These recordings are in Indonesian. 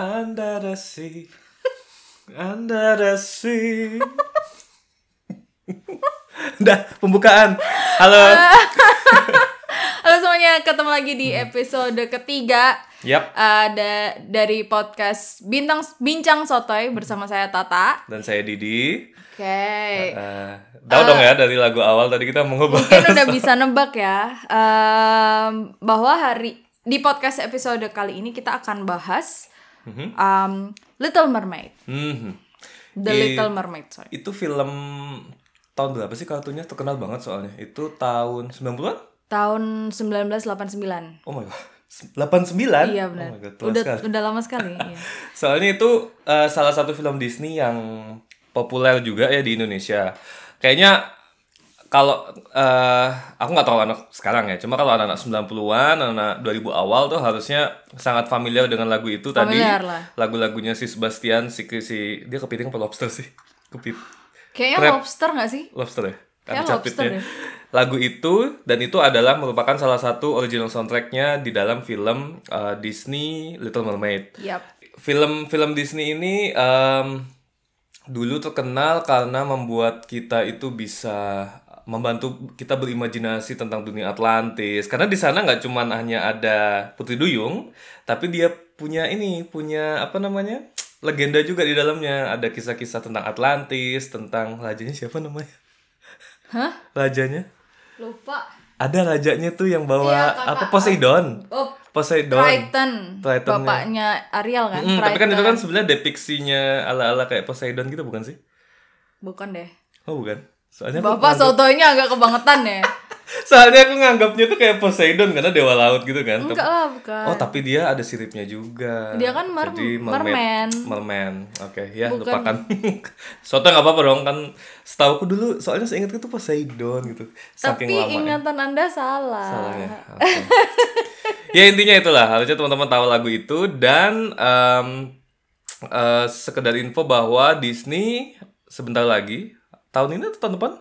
Under the sea. Under the sea. Udah, pembukaan. Halo. Halo semuanya, ketemu lagi di episode ketiga Yap. ada dari podcast Bintang Bincang Sotoy bersama saya Tata. Dan saya Didi. Oke. Eh, tahu dong ya dari lagu awal tadi kita mau Mungkin ngebahas. udah bisa nebak ya em, bahwa hari di podcast episode kali ini kita akan bahas em, Little Mermaid, Mhm. The I- Little Mermaid, sorry. Itu film tahun berapa sih kartunya? Terkenal banget soalnya. Itu tahun 90-an? Tahun 1989. Oh my god. 89? Iya Oh benar. my god, tua udah sekali. udah lama sekali. iya. Soalnya itu eh, salah satu film Disney yang populer juga ya di Indonesia. Kayaknya kalau eh, aku nggak tahu anak sekarang ya, cuma kalau anak-anak 90-an, anak 2000 awal tuh harusnya sangat familiar dengan lagu itu Familiar tadi. lah. Lagu-lagunya si Sebastian, si, si dia kepiting apa lobster sih? Kepit Kayaknya Crab. lobster gak sih? lobster ya? Kayak lobster deh. Lagu itu dan itu adalah merupakan salah satu original soundtracknya di dalam film eh, Disney Little Mermaid Yap. film-film Disney ini em, dulu terkenal karena membuat kita itu bisa membantu kita berimajinasi tentang dunia Atlantis karena di sana nggak cuman hanya ada Putri Duyung tapi dia punya ini punya apa namanya legenda juga di dalamnya ada kisah-kisah tentang Atlantis tentang rajanya siapa namanya Hah? rajanya Lupa. ada rajanya tuh yang bawa Iya, apa Poseidon Oh, Poseidon Triton. Tritonnya. Bapaknya Ariel kan? Mm, tapi kan itu Triton. kan sebenarnya depiksinya ala-ala kayak Poseidon gitu bukan sih? Bukan deh. Oh bukan. Soalnya Bapak nganggap- sotonya agak kebangetan ya. soalnya aku nganggapnya tuh kayak Poseidon karena dewa laut gitu kan. Enggak lah, bukan. Oh tapi dia ada siripnya juga. Dia kan mer- Jadi merman. Merman. Oke ya Bukan. lupakan. Soto nggak apa-apa dong kan. Setahu aku dulu soalnya saya ingat itu Poseidon gitu. Saking Tapi lama ya. ingatan Anda salah. Salahnya. Oke. ya intinya itulah harusnya teman-teman tahu lagu itu dan em, eh, sekedar info bahwa Disney sebentar lagi tahun ini atau tahun depan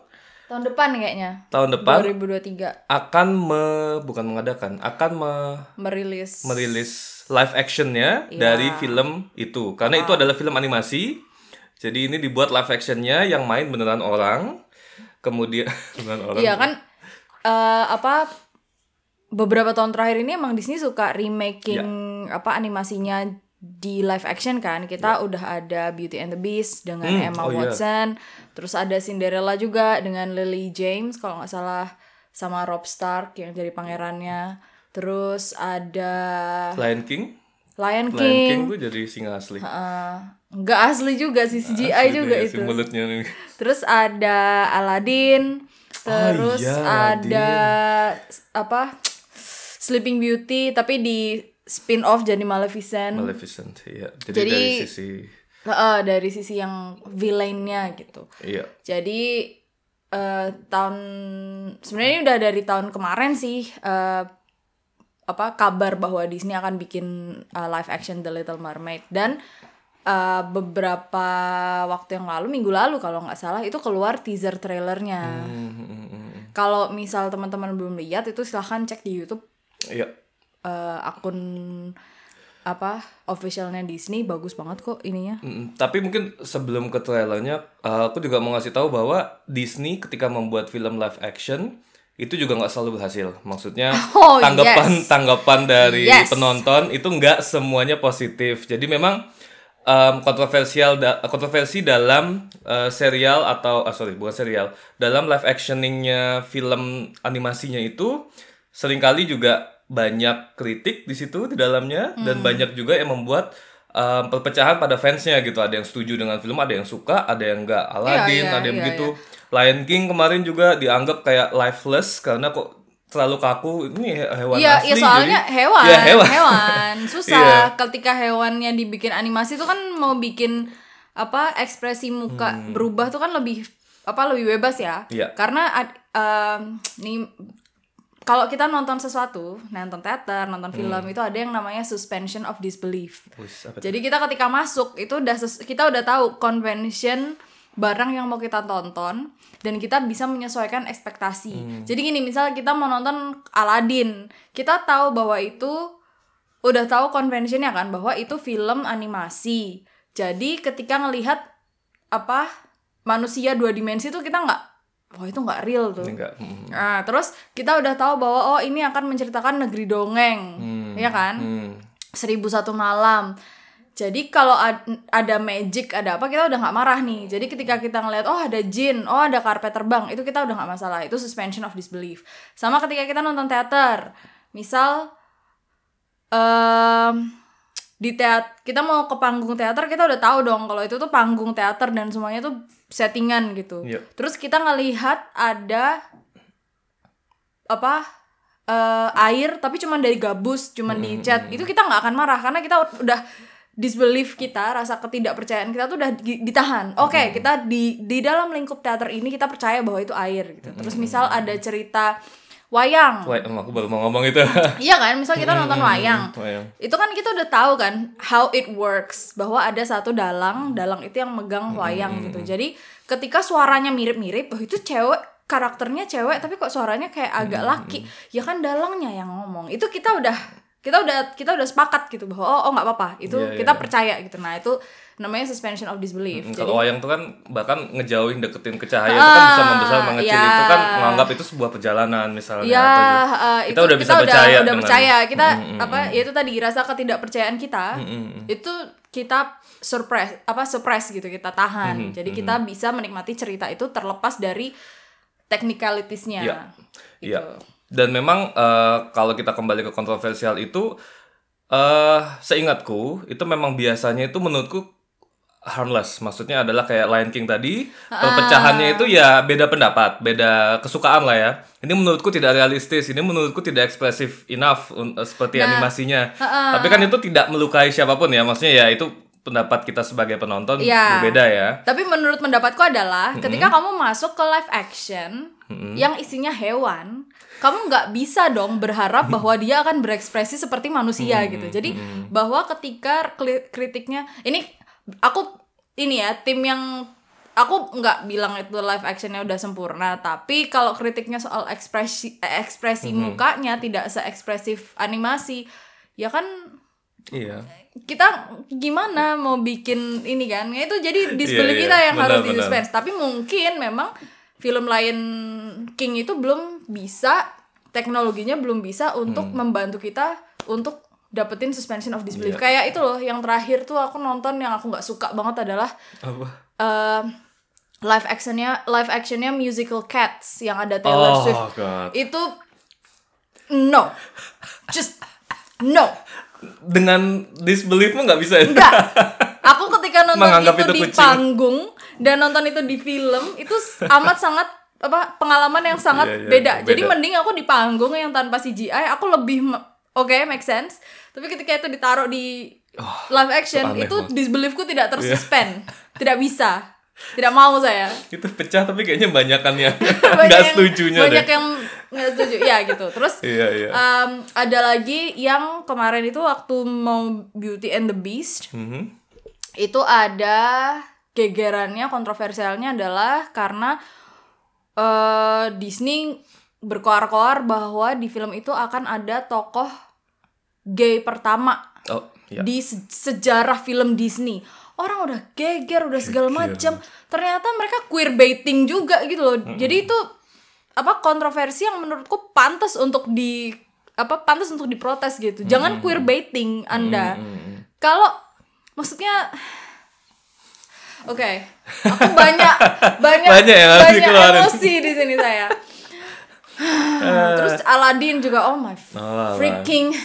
Tahun depan kayaknya. tahun depan 2023 akan me bukan mengadakan akan me- merilis. merilis live actionnya Iya. dari film itu karena itu adalah film animasi jadi ini dibuat live actionnya yang main beneran orang kemudian beneran orang Iya kan eh, apa beberapa tahun terakhir ini emang Disney suka remaking Iya. apa animasinya di live action kan. Kita udah ada Beauty and the Beast dengan Hmm, Emma oh iya. Watson, terus ada Cinderella juga dengan Lily James kalau nggak salah sama Rob Stark yang jadi pangerannya. Terus ada Lion King Lion Lion King. King tuh jadi singa asli Eh, nggak asli juga sih CGI Asli juga dia, itu. si mulutnya nih. Terus ada Aladdin, terus iya, ada apa Sleeping Beauty tapi di spin off jadi Maleficent. Maleficent ya jadi, Jadi- dari sisi Heeh, dari sisi yang villainnya gitu. iya Jadi eh, tahun sebenarnya ini udah dari tahun kemarin sih eh, apa kabar bahwa Disney akan bikin eh, live action The Little Mermaid dan eh, beberapa waktu yang lalu minggu lalu kalau nggak salah itu keluar teaser trailernya. Hmm. Kalau misal teman-teman belum lihat itu silahkan cek di YouTube iya eh, akun apa officialnya Disney bagus banget kok ininya. Mm, tapi mungkin sebelum ke trailernya uh, aku juga mau ngasih tahu bahwa Disney ketika membuat film live action itu juga nggak selalu berhasil maksudnya Oh, tanggapan yes. tanggapan dari Yes. penonton itu nggak semuanya positif jadi memang um, kontroversial da- kontroversi dalam uh, serial atau ah, sorry bukan serial dalam live actioningnya film animasinya itu sering kali juga banyak kritik di situ di dalamnya Hmm. dan banyak juga yang membuat um, perpecahan pada fansnya gitu ada yang setuju dengan film ada yang suka ada yang enggak Aladdin iya, ada yang iya, begitu Lion King kemarin juga dianggap kayak lifeless karena kok terlalu kaku ini he- hewan Iya, asli iya soalnya jadi- hewan, Iya, hewan. hewan. Susah Iya. ketika hewannya dibikin animasi tuh kan mau bikin apa ekspresi muka berubah tuh kan lebih apa lebih bebas ya. Hmm. Iya. Karena em, nih kalau kita nonton sesuatu, nonton teater, nonton film Hmm. itu ada yang namanya suspension of disbelief. Tuh? Jadi kita ketika masuk itu udah kita udah tahu convention barang yang mau kita tonton dan kita bisa menyesuaikan ekspektasi. Hmm. Jadi gini, misalnya kita mau nonton Aladdin, kita tahu bahwa itu udah tahu conventionnya kan bahwa itu film animasi. Jadi ketika ngelihat apa manusia dua dimensi tuh kita nggak, wah itu nggak real tuh. Enggak. Hmm. Nah, terus kita udah tahu bahwa oh ini akan menceritakan negeri dongeng, ya kan? Hmm. Seribu satu malam. Jadi kalau ad- ada magic, ada apa kita udah nggak marah nih. Jadi ketika kita ngeliat oh ada jin, oh ada karpet terbang, itu kita udah nggak masalah. Itu suspension of disbelief. Sama ketika kita nonton teater, misal em di teat kita mau ke panggung teater kita udah tahu dong kalau itu tuh panggung teater dan semuanya tuh settingan gitu. Iya. Terus kita ngelihat ada apa eh, air tapi cuma dari gabus, cuma dicat. Itu kita nggak akan marah karena kita udah disbelief kita, rasa ketidakpercayaan kita tuh udah di- ditahan. Oke, kita di di dalam lingkup teater ini kita percaya bahwa itu air gitu. Terus misal ada cerita wayang. Em, aku baru mau ngomong itu. Iya kan, misal kita nonton wayang. Wayang. Itu kan kita udah tahu kan how it works bahwa ada satu dalang, dalang itu yang megang wayang gitu. Jadi ketika suaranya mirip-mirip, oh itu cewek karakternya cewek tapi kok suaranya kayak agak laki. Ya kan dalangnya yang ngomong. Itu kita udah kita udah kita udah sepakat gitu bahwa oh oh nggak apa-apa. Itu Iya, kita iya. percaya gitu. Nah, itu namanya suspension of disbelief. Hmm, Jadi Kalau wayang tuh kan bahkan ngejauhin deketin ke cahaya itu kan bisa Ah, membesar mengecil iya. itu kan menganggap itu sebuah perjalanan misalnya Ya, atau eh, kita itu udah bisa percaya udah dengan- percaya. Kita Mm, mm, apa? Ya itu tadi rasa ketidakpercayaan kita. Itu kita surprise apa surprise gitu kita tahan. Jadi kita bisa menikmati cerita itu terlepas dari technicalitiesnya. Iya. Gitu. Iya. Dan memang eh, kalau kita kembali ke kontroversial itu eh seingatku itu memang biasanya itu menurutku harmless. Maksudnya adalah kayak Lion King tadi, perpecahannya itu ya beda pendapat, beda kesukaan lah ya. Ini menurutku tidak realistis, ini menurutku tidak ekspresif enough eh, seperti animasinya. Tapi kan itu tidak melukai siapa pun ya. Maksudnya ya itu pendapat kita sebagai penonton Iya. berbeda ya. Tapi menurut pendapatku adalah ketika kamu masuk ke live action yang isinya hewan, kamu nggak bisa dong berharap bahwa dia akan berekspresi seperti manusia gitu. Jadi bahwa ketika kritiknya ini aku ini ya tim yang aku nggak bilang itu live actionnya udah sempurna, tapi kalau kritiknya soal ekspresi eh, ekspresi mukanya tidak seekspresif animasi, ya kan Iya. kita gimana mau bikin ini kan? Itu jadi disbelief Iya, iya. kita yang Benar, harus di suspense tapi mungkin memang film Lion King itu belum bisa teknologinya belum bisa untuk Hmm. membantu kita untuk dapetin suspension of disbelief Iya. kayak itu loh yang terakhir tuh aku nonton yang aku nggak suka banget adalah Apa? eh, live actionnya live actionnya musical Cats yang ada Taylor Oh, Swift God. itu no just no Dengan disbeliefmu nggak bisa ya? Enggak. Aku ketika nonton Menganggap itu, itu di kucing. panggung dan nonton itu di film itu amat sangat apa pengalaman yang sangat Iya, iya, beda. Jadi beda. mending aku di panggung yang tanpa CGI aku lebih oke make sense. Tapi ketika itu ditaruh di live action itu banget. disbeliefku tidak tersuspend. Tidak bisa. Tidak mau saya. itu pecah tapi kayaknya banyakan yang Banyak nggak yang- setujunya Banyak deh. yang nggak setuju. Ya gitu. Terus Iya iya. um, ada lagi yang kemarin itu waktu mau Beauty and the Beast Mhm. itu ada gegerannya kontroversialnya adalah karena eh Disney berkoar-koar bahwa di film itu akan ada tokoh gay pertama Oh iya. di se- sejarah film Disney. Orang udah geger, udah segala macam. Ternyata mereka queer baiting juga gitu loh. Jadi itu apa kontroversi yang menurutku pantas untuk di apa pantas untuk diprotes gitu. Jangan queer baiting Anda. Kalau maksudnya Oke, aku banyak banyak Banyak harus banyak dikeluarin. emosi di sini saya. Terus Aladdin juga oh my Oh, freaking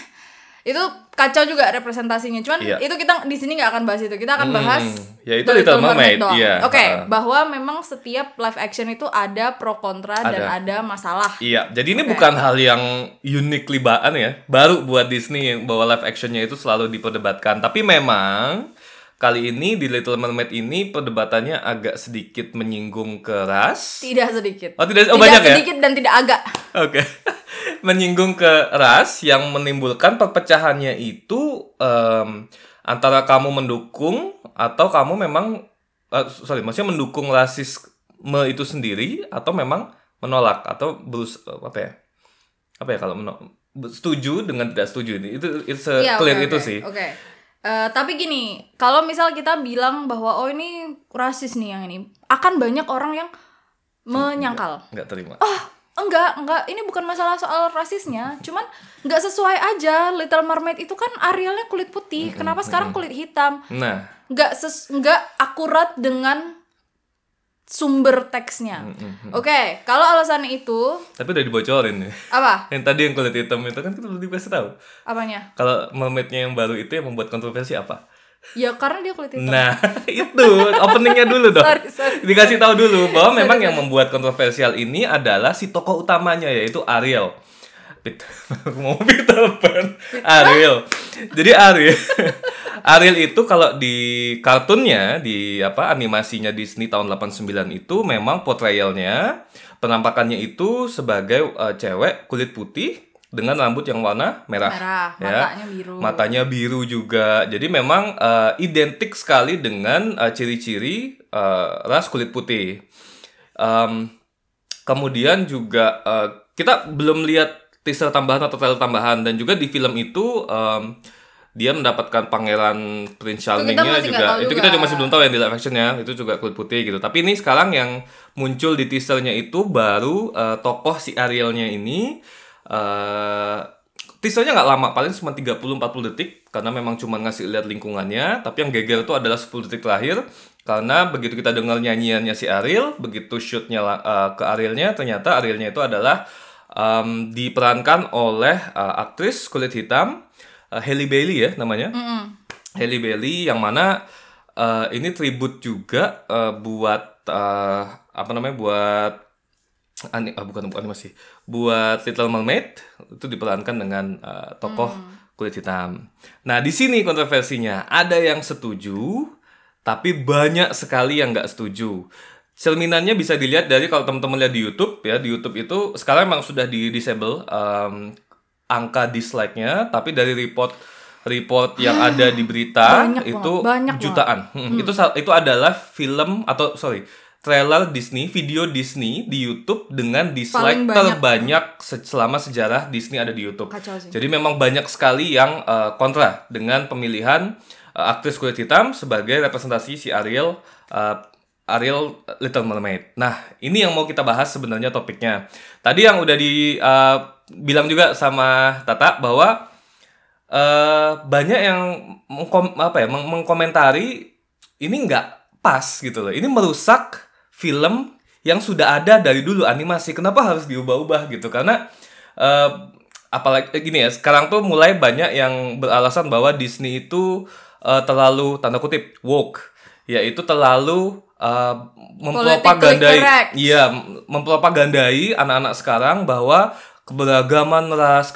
itu kacau juga representasinya. Cuman Iya. itu kita di sini nggak akan bahas itu. Kita akan Hmm, bahas ya itu Little Mermaid, iya. Oke, Ha. bahwa memang setiap live action itu ada pro kontra dan ada masalah. Iya, jadi ini Oke. bukan hal yang unik libaan ya, baru buat Disney yang bahwa live actionnya itu selalu diperdebatkan. Tapi memang kali ini di Little Mermaid ini perdebatannya agak sedikit menyinggung keras. Tidak sedikit. Oh tidak, oh tidak banyak ya? sedikit dan tidak agak. Oke. Menyinggung ke ras yang menimbulkan perpecahannya itu em, antara kamu mendukung atau kamu memang eh, sorry, maksudnya mendukung rasisme itu sendiri atau memang menolak atau berus apa ya? apa ya kalau meno- setuju dengan tidak setuju ini itu itu Iya, clear oke, itu oke, sih Oke. Eh, tapi gini, kalau misal kita bilang bahwa oh ini rasis nih yang ini, akan banyak orang yang menyangkal. nggak terima Oh, enggak, enggak. Ini bukan masalah soal rasisnya, cuman nggak sesuai aja. Little Mermaid itu kan Arielnya kulit putih, kenapa sekarang kulit hitam? nah Nggak ses, nggak akurat dengan sumber teksnya. Oke, kalau alasannya itu tapi udah dibocorin nih apa? yang tadi yang kulit hitam itu kan kita belum dikasih tahu Apanya? kalau mermaidnya yang baru itu yang membuat kontroversi apa Ya karena dia kulit hitam. Nah, itu openingnya dulu dong. Sorry, sorry. Dikasih tahu dulu bahwa memang yang membuat kontroversial ini adalah si tokoh utamanya yaitu Ariel. Pit- mau Peter Pan, Ariel. Jadi Ariel, Ariel itu kalau di kartunnya di apa animasinya Disney tahun 89 itu memang portrayalnya penampakannya itu sebagai eh, cewek kulit putih dengan rambut yang warna merah, Merah, ya. matanya biru. Matanya biru juga. Jadi memang eh, identik sekali dengan eh, ciri-ciri eh, ras kulit putih. Em, kemudian juga eh, kita belum lihat teaser tambahan atau trailer tambahan dan juga di film itu em, dia mendapatkan pangeran Prince Charmingnya juga. Itu juga. kita juga masih belum tahu yang di live actionnya itu juga kulit putih gitu. Tapi ini sekarang yang muncul di teasernya itu baru eh, tokoh si Arielnya ini eh teasernya nggak lama paling cuma 30-40 detik karena memang cuma ngasih lihat lingkungannya tapi yang geger itu adalah 10 detik terakhir karena begitu kita dengar nyanyiannya si Ariel begitu shootnya eh, ke Arielnya ternyata Arielnya itu adalah em, diperankan oleh eh, aktris kulit hitam eh, Halle Bailey ya namanya. Halle Bailey yang mana eh, ini tribute juga eh, buat eh, apa namanya buat ani, ah, bukan bukan animasi buat Little Mermaid. Itu diperankan dengan uh, tokoh kulit hitam. Nah di sini kontroversinya. Ada yang setuju tapi banyak sekali yang nggak setuju. Cerminannya bisa dilihat dari kalau teman-teman lihat di YouTube ya di YouTube itu sekarang memang sudah di disable um, angka dislike-nya tapi dari report report yang ada di berita Banyak itu banget, banyak jutaan. Hmm, Itu sa- itu adalah film atau sorry trailer Disney, video Disney di YouTube dengan dislike Paling banyak. terbanyak se- selama sejarah Disney ada di YouTube. Kacau sih. Jadi memang banyak sekali yang uh, kontra dengan pemilihan uh, aktris kulit hitam sebagai representasi si Ariel uh, Ariel Little Mermaid. Nah, ini yang mau kita bahas sebenarnya topiknya. Tadi yang udah di uh, bilang juga sama Tata bahwa eh banyak yang mengkom, apa ya meng- mengkomentari ini nggak pas gitu loh. Ini merusak film yang sudah ada dari dulu animasi. Kenapa harus diubah-ubah gitu? Karena eh apalagi eh, gini ya, sekarang tuh mulai banyak yang beralasan bahwa Disney itu eh, terlalu tanda kutip woke, yaitu terlalu eh, mempropagandai iya mempropagandai anak-anak sekarang bahwa keberagaman ras,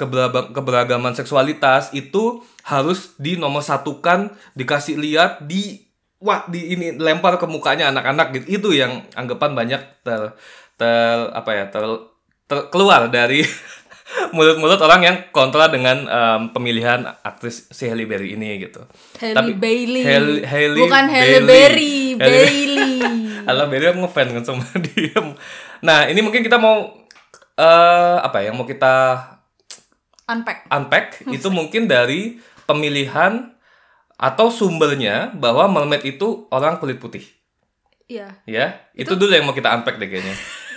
keberagaman seksualitas itu harus dinomorsatukan, dikasih lihat di wah di ini lempar ke mukanya anak-anak gitu. Itu yang anggapan banyak ter ter apa ya, ter, ter- keluar dari mulut-mulut orang yang kontra dengan em, pemilihan aktris si Halle Berry ini gitu. Halle Tapi- Bailey. Halle- Halle Bukan Halle. Berry, Halle- Bailey. Halo Berry aku ngefans kan sama dia. Nah, ini mungkin kita mau eh apa ya, yang mau kita Unpack. unpack itu mungkin dari pemilihan atau sumbernya bahwa mermaid itu orang kulit putih. Iya. Ya, itu, dulu yang mau kita unpack deh kayaknya.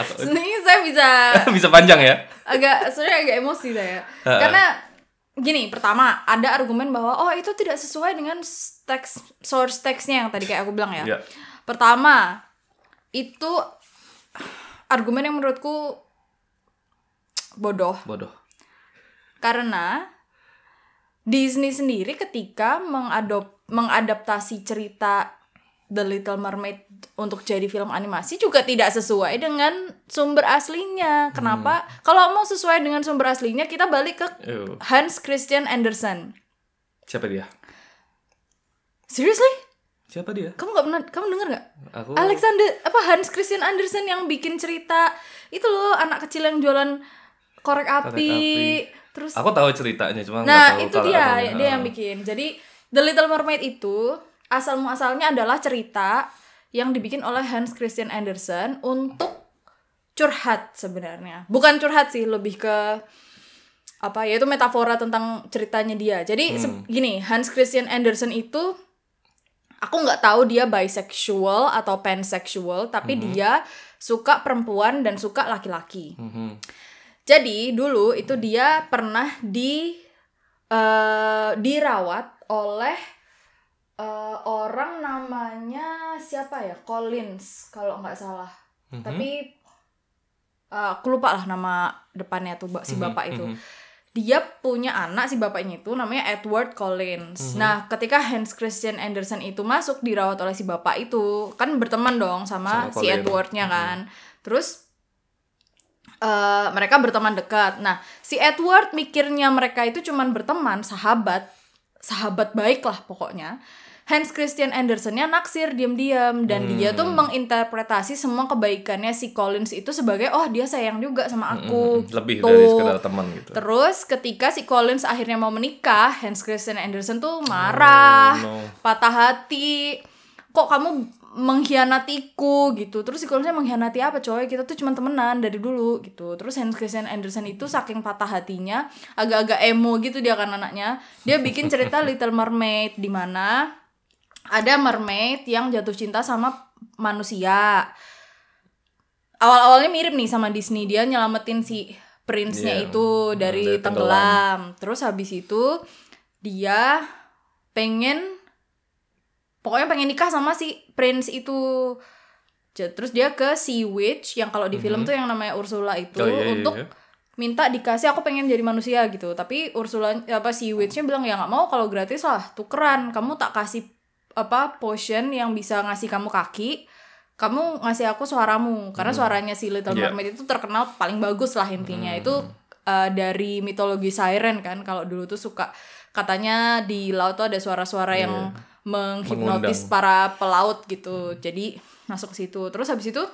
Atau Sebenarnya saya bisa bisa panjang ya? agak sebenarnya agak emosi saya. Karena gini, pertama ada argumen bahwa oh itu tidak sesuai dengan teks source teksnya yang tadi kayak aku bilang ya. Ya. Pertama, itu argumen yang menurutku bodoh Bodoh. karena Disney sendiri ketika mengadop mengadaptasi cerita The Little Mermaid untuk jadi film animasi juga tidak sesuai dengan sumber aslinya. Kenapa? Kalau mau sesuai dengan sumber aslinya kita balik ke Ew. Hans Christian Andersen. Siapa dia? Seriously? Siapa dia? Kamu nggak pernah kamu dengar nggak? Aku Alexander apa Hans Christian Andersen yang bikin cerita itu loh anak kecil yang jualan korek api, api. terus aku tahu ceritanya cuma Nah, tahu itu dia, dia yang bikin. Jadi The Little Mermaid itu asal muasalnya adalah cerita yang dibikin oleh Hans Christian Andersen untuk curhat sebenarnya. Bukan curhat sih, lebih ke apa ya itu metafora tentang ceritanya dia. Jadi se- gini, Hans Christian Andersen itu aku nggak tahu dia bisexual atau pansexual, tapi dia suka perempuan dan suka laki-laki. Mhm. Jadi dulu itu dia pernah di eh, dirawat oleh eh, orang namanya siapa ya Collins kalau nggak salah. Tapi eh, aku lupa lah nama depannya tuh si bapak itu. Dia punya anak si bapaknya itu namanya Edward Collins. Nah, ketika Hans Christian Andersen itu masuk dirawat oleh si bapak itu, kan berteman dong sama, Sama si. Edwardnya kan. Terus eh, mereka berteman dekat. Nah, si Edward mikirnya mereka itu cuman berteman, sahabat, sahabat baik lah pokoknya. Hans Christian Andersennya naksir diam-diam dan dia tuh menginterpretasi semua kebaikannya si Collins itu sebagai oh dia sayang juga sama aku. Mhm. Lebih gitu. dari sekedar teman gitu. Terus ketika si Collins akhirnya mau menikah, Hans Christian Andersen tuh marah, Oh, no. patah hati. Kok kamu mengkhianatiku gitu. Terus si Collinsnya mengkhianati apa coy? Kita tuh cuma temenan dari dulu gitu. Terus Hans Christian Andersen itu saking patah hatinya, agak-agak emo gitu dia kan anaknya. Dia bikin cerita Little Mermaid di mana ada mermaid yang jatuh cinta sama manusia. Awal-awalnya mirip nih sama Disney, dia nyelamatin si prince-nya Iya, itu dari dari tenggelam. Terus habis itu dia pengen pokoknya pengen nikah sama si prince itu. Terus dia ke Sea Witch yang kalau di film tuh yang namanya Ursula itu. Oh, iya, iya, untuk iya. minta dikasih aku pengen jadi manusia gitu tapi Ursula apa si Witch-nya bilang ya nggak mau kalau gratis lah tukeran kamu tak kasih apa potion yang bisa ngasih kamu kaki kamu ngasih aku suaramu. Karena suaranya si Little Iya. Mermaid itu terkenal paling bagus lah intinya. Itu uh, dari mitologi siren kan kalau dulu tuh suka katanya di laut tuh ada suara-suara yang menghipnotis Mengundang. para pelaut gitu. Jadi masuk ke situ. Terus habis itu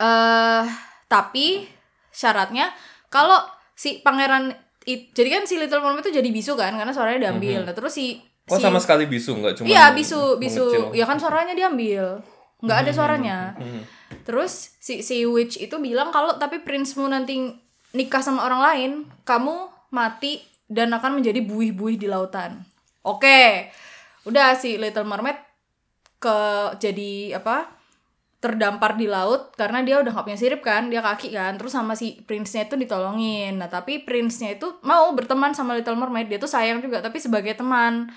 eh tapi syaratnya kalau si pangeran it- jadi kan si Little Mermaid itu jadi bisu kan karena suaranya diambil. Nah terus si Oh si sama sekali bisu nggak cuma iya bisu bisu. mengecil. ya kan suaranya diambil. Nggak ada suaranya. Mhm. terus si si witch itu bilang kalau tapi princemu nanti nikah sama orang lain kamu mati dan akan menjadi buih-buih di lautan. Oke. Udah si Little Mermaid ke jadi apa terdampar di laut karena dia udah gak punya sirip kan dia kaki kan. Terus sama si prince-nya itu ditolongin. Nah tapi prince-nya itu mau berteman sama Little Mermaid. Dia tuh sayang juga tapi sebagai teman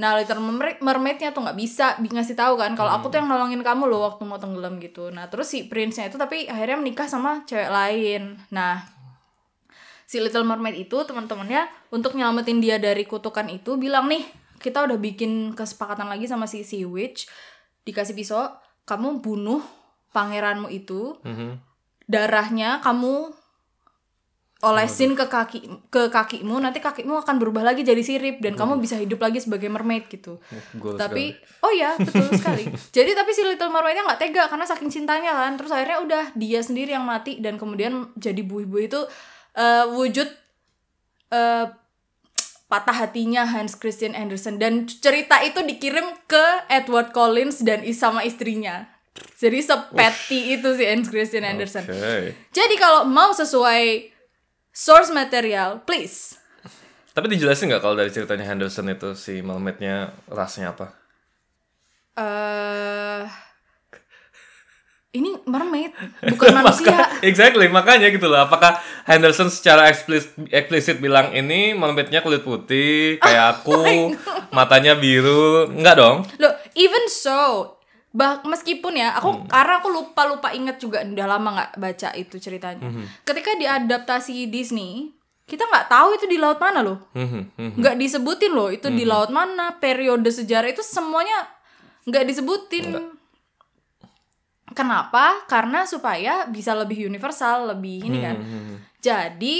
nah Little Mermaid mermaidnya tuh nggak bisa bi- ngasih tahu kan kalau aku tuh yang nolongin kamu loh waktu mau tenggelam gitu. Nah terus si prince-nya itu tapi akhirnya menikah sama cewek lain. Nah si Little Mermaid itu teman-temannya untuk nyelamatin dia dari kutukan itu bilang nih kita udah bikin kesepakatan lagi sama si Sea Witch. Dikasih pisau kamu bunuh pangeranmu itu. Mhm. darahnya kamu olesin ke kaki ke kakimu nanti kakimu akan berubah lagi jadi sirip dan kamu bisa hidup lagi sebagai mermaid gitu. Goals tapi oh ya betul sekali. Jadi tapi si Little Mermaidnya nggak tega karena saking cintanya kan. Terus akhirnya udah dia sendiri yang mati dan kemudian jadi buih-buih itu eh, wujud eh, patah hatinya Hans Christian Andersen. Dan cerita itu dikirim ke Edward Collins dan is- sama istrinya. Jadi sepeti itu si Hans Christian Andersen. Oke. jadi kalau mau sesuai source material please Tapi dijelasin nggak kalau dari ceritanya Henderson itu si mermaidnya rasnya apa? eh ini mermaid bukan manusia Maka- exactly, makanya gitu loh. Apakah Henderson secara eksplisit, eksplisit bilang ini mermaidnya kulit putih kayak aku, matanya biru? Enggak dong. Loh, even so, bah meskipun ya, aku Hmm. karena aku lupa lupa inget juga udah lama nggak baca itu ceritanya. Hmm. Ketika diadaptasi Disney, kita nggak tahu itu di laut mana loh, Mhm, mhm. nggak disebutin loh itu Hmm. di laut mana, periode sejarah itu semuanya nggak disebutin. Kenapa? Karena supaya bisa lebih universal, lebih ini kan. Mhm. Jadi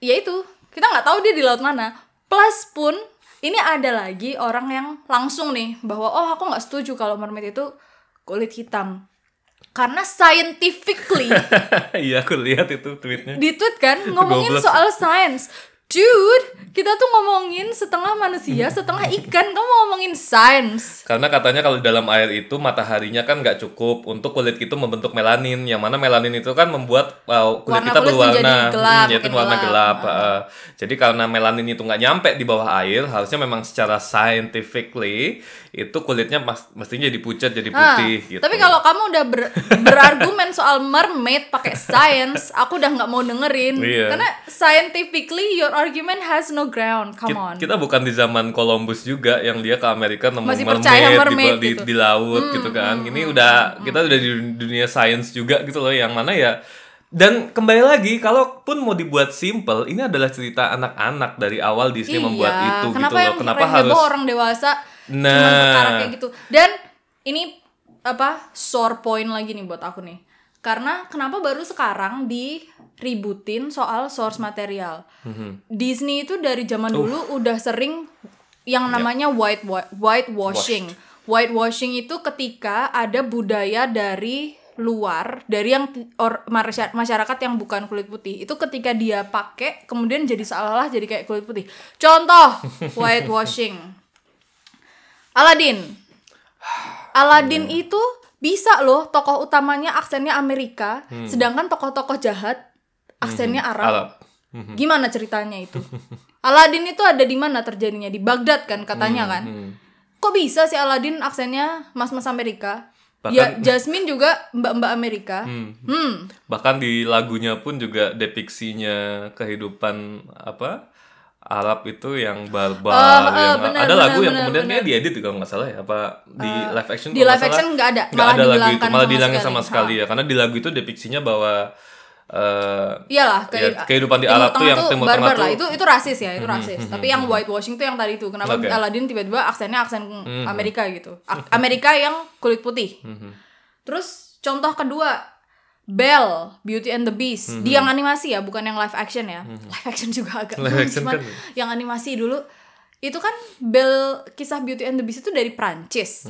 ya itu kita nggak tahu dia di laut mana. Plus pun ini ada lagi orang yang langsung nih bahwa oh aku nggak setuju kalau mermaid itu kulit hitam. Karena scientifically Iya, aku lihat itu tweetnya. di tweet kan ngomongin soal science. Dude, kita tuh ngomongin setengah manusia, setengah ikan. Kamu ngomongin science. Karena katanya kalau dalam air itu mataharinya kan nggak cukup untuk kulit itu membentuk melanin. Yang mana melanin itu kan membuat uh, kulit Warna kita kulit berwarna, gelap, Hmm, yaitu warna gelap. gelap. uh, jadi karena melanin itu nggak nyampe di bawah air, harusnya memang secara scientifically itu kulitnya mas- mestinya jadi pucat, jadi putih gitu. Tapi kalau kamu udah ber- berargumen soal mermaid pakai science, aku udah nggak mau dengerin. Iya. Karena scientifically your argument has no ground. Come Ki- on. Kita bukan di zaman Columbus juga yang dia ke Amerika nemu Masih mermaid, percaya di- mermaid di, gitu. di laut gitu kan. Ini udah kita udah di dunia sains juga gitu loh yang mana ya dan kembali lagi, kalaupun mau dibuat simple, ini adalah cerita anak-anak dari awal Disney membuat itu Iya, kenapa gitu loh. Kenapa harus orang dewasa cuma Nah. perkara kayak gitu. Dan ini apa sore point lagi nih buat aku nih. Karena kenapa baru sekarang diributin soal source material. Mhm. Disney itu dari zaman Uh. dulu udah sering yang namanya white whitewashing. Whitewashing itu ketika ada budaya dari luar dari yang or, masya- masyarakat yang bukan kulit putih itu ketika dia pakai kemudian jadi seolah-olah jadi kayak kulit putih contoh whitewashing Aladdin Aladdin itu bisa loh tokoh utamanya aksennya Amerika sedangkan tokoh-tokoh jahat aksennya Arab Arab. Gimana ceritanya itu? Aladin itu ada di mana terjadinya? Di Baghdad kan katanya kan. Kok bisa sih Aladin aksennya mas-mas Amerika? Bahkan- ya Jasmine juga mbak-mbak Amerika. Hmm. Bahkan di lagunya pun juga depiksinya kehidupan apa Arab itu yang barbar Oh, oh, yang benar, ada lagu benar, yang kemudian dia diedit kalau nggak salah ya apa di live action di live action nggak ada, nggak ada lagu itu malah sama dihilangin sekali. sama sekali ya karena di lagu itu depiksinya bahwa eh Iyalah, ya, kayak kehidupan di Timur Arab tuh yang Timur Tengah lah. tuh Itu itu rasis ya, itu rasis. Tapi yang whitewashing tuh yang tadi itu. Kenapa Oke. Aladin tiba-tiba aksennya aksen Amerika gitu. Amerika yang kulit putih. Terus contoh kedua Belle, Beauty and the Beast. Di yang animasi ya, bukan yang live action ya. Live action juga agak Live action cuman kan. yang animasi dulu itu kan Belle kisah Beauty and the Beast itu dari Prancis.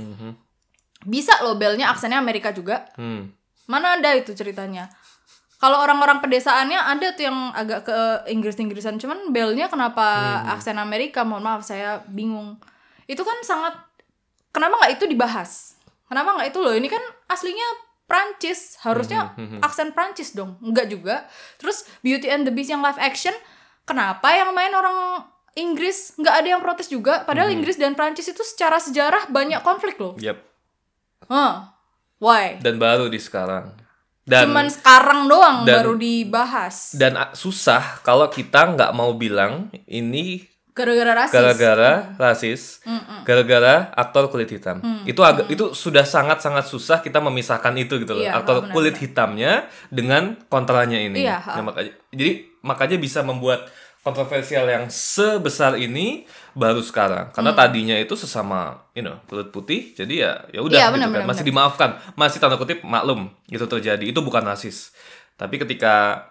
Bisa loh Belle-nya aksennya Amerika juga. hmm. Mana ada itu ceritanya? Kalau orang-orang pedesaannya ada tuh yang agak ke Inggris-Inggrisan, cuman Bell-nya kenapa aksen Amerika? Mohon maaf, saya bingung. Itu kan sangat kenapa nggak itu dibahas? Kenapa nggak itu loh? Ini kan aslinya Prancis, harusnya aksen Prancis dong. Enggak juga. Terus Beauty and the Beast yang live action, kenapa yang main orang Inggris nggak ada yang protes juga? Padahal Inggris dan Prancis itu secara sejarah banyak konflik loh. Yap. Huh. Why? dan baru di sekarang dan Cuman sekarang doang dan- baru dibahas. dan ah, susah kalau kita nggak mau bilang ini Gara-gara rasis. gara-gara rasis, gara-gara aktor kulit hitam. Mm, Itu agak itu sudah sangat-sangat susah kita memisahkan itu gitu loh. Iya, aktor benar, kulit hitamnya dengan kontranya ini. Iya, Nah, makanya jadi makanya bisa membuat kontroversial yang sebesar ini baru sekarang. Karena Mm. tadinya itu sesama you know, kulit putih. Jadi ya ya udah Iya, gitu benar, kan. benar, Masih dimaafkan. Masih tanda kutip maklum itu terjadi. Itu bukan rasis. Tapi ketika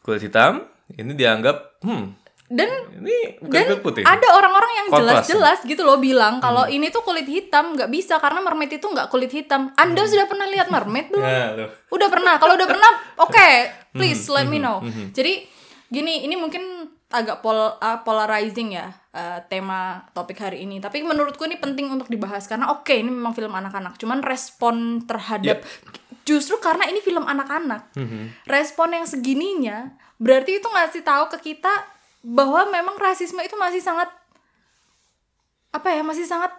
kulit hitam ini dianggap hmm Dan ini bukan dan kulit putih. ada orang-orang yang jelas-jelas gitu loh bilang kalau Hmm. ini tuh kulit hitam nggak bisa karena mermaid itu nggak kulit hitam. Anda sudah pernah lihat mermaid belum? Ya. Udah pernah. Kalau udah pernah, oke, Hmm, please let me know. Jadi gini, ini mungkin agak pol uh, polarizing ya uh, tema topik hari ini. Tapi menurutku ini penting untuk dibahas karena oke ini memang film anak-anak. Cuman respon terhadap justru karena ini film anak-anak, respon yang segininya berarti itu ngasih tahu ke kita bahwa memang rasisme itu masih sangat apa ya masih sangat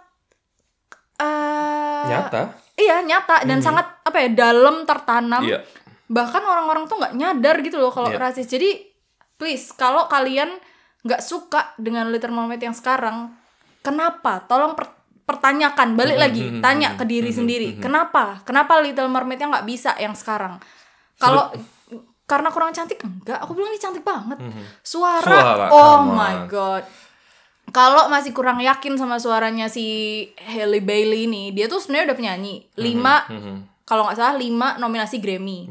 uh, Nyata. Iya nyata dan sangat apa ya dalam tertanam. Iya. Bahkan orang-orang tuh nggak nyadar gitu loh kalau Iya. rasis. Jadi please kalau kalian nggak suka dengan Little Mermaid yang sekarang, kenapa? Tolong per- pertanyakan balik lagi, tanya ke diri sendiri, kenapa? Kenapa Little Mermaidnya nggak bisa yang sekarang? Kalau karena kurang cantik enggak, aku bilang ini cantik banget. Suara, Suara, oh my god. Kalau masih kurang yakin sama suaranya si Halle Bailey ini, dia tuh sebenarnya udah penyanyi. Lima, kalau nggak salah lima nominasi Grammy.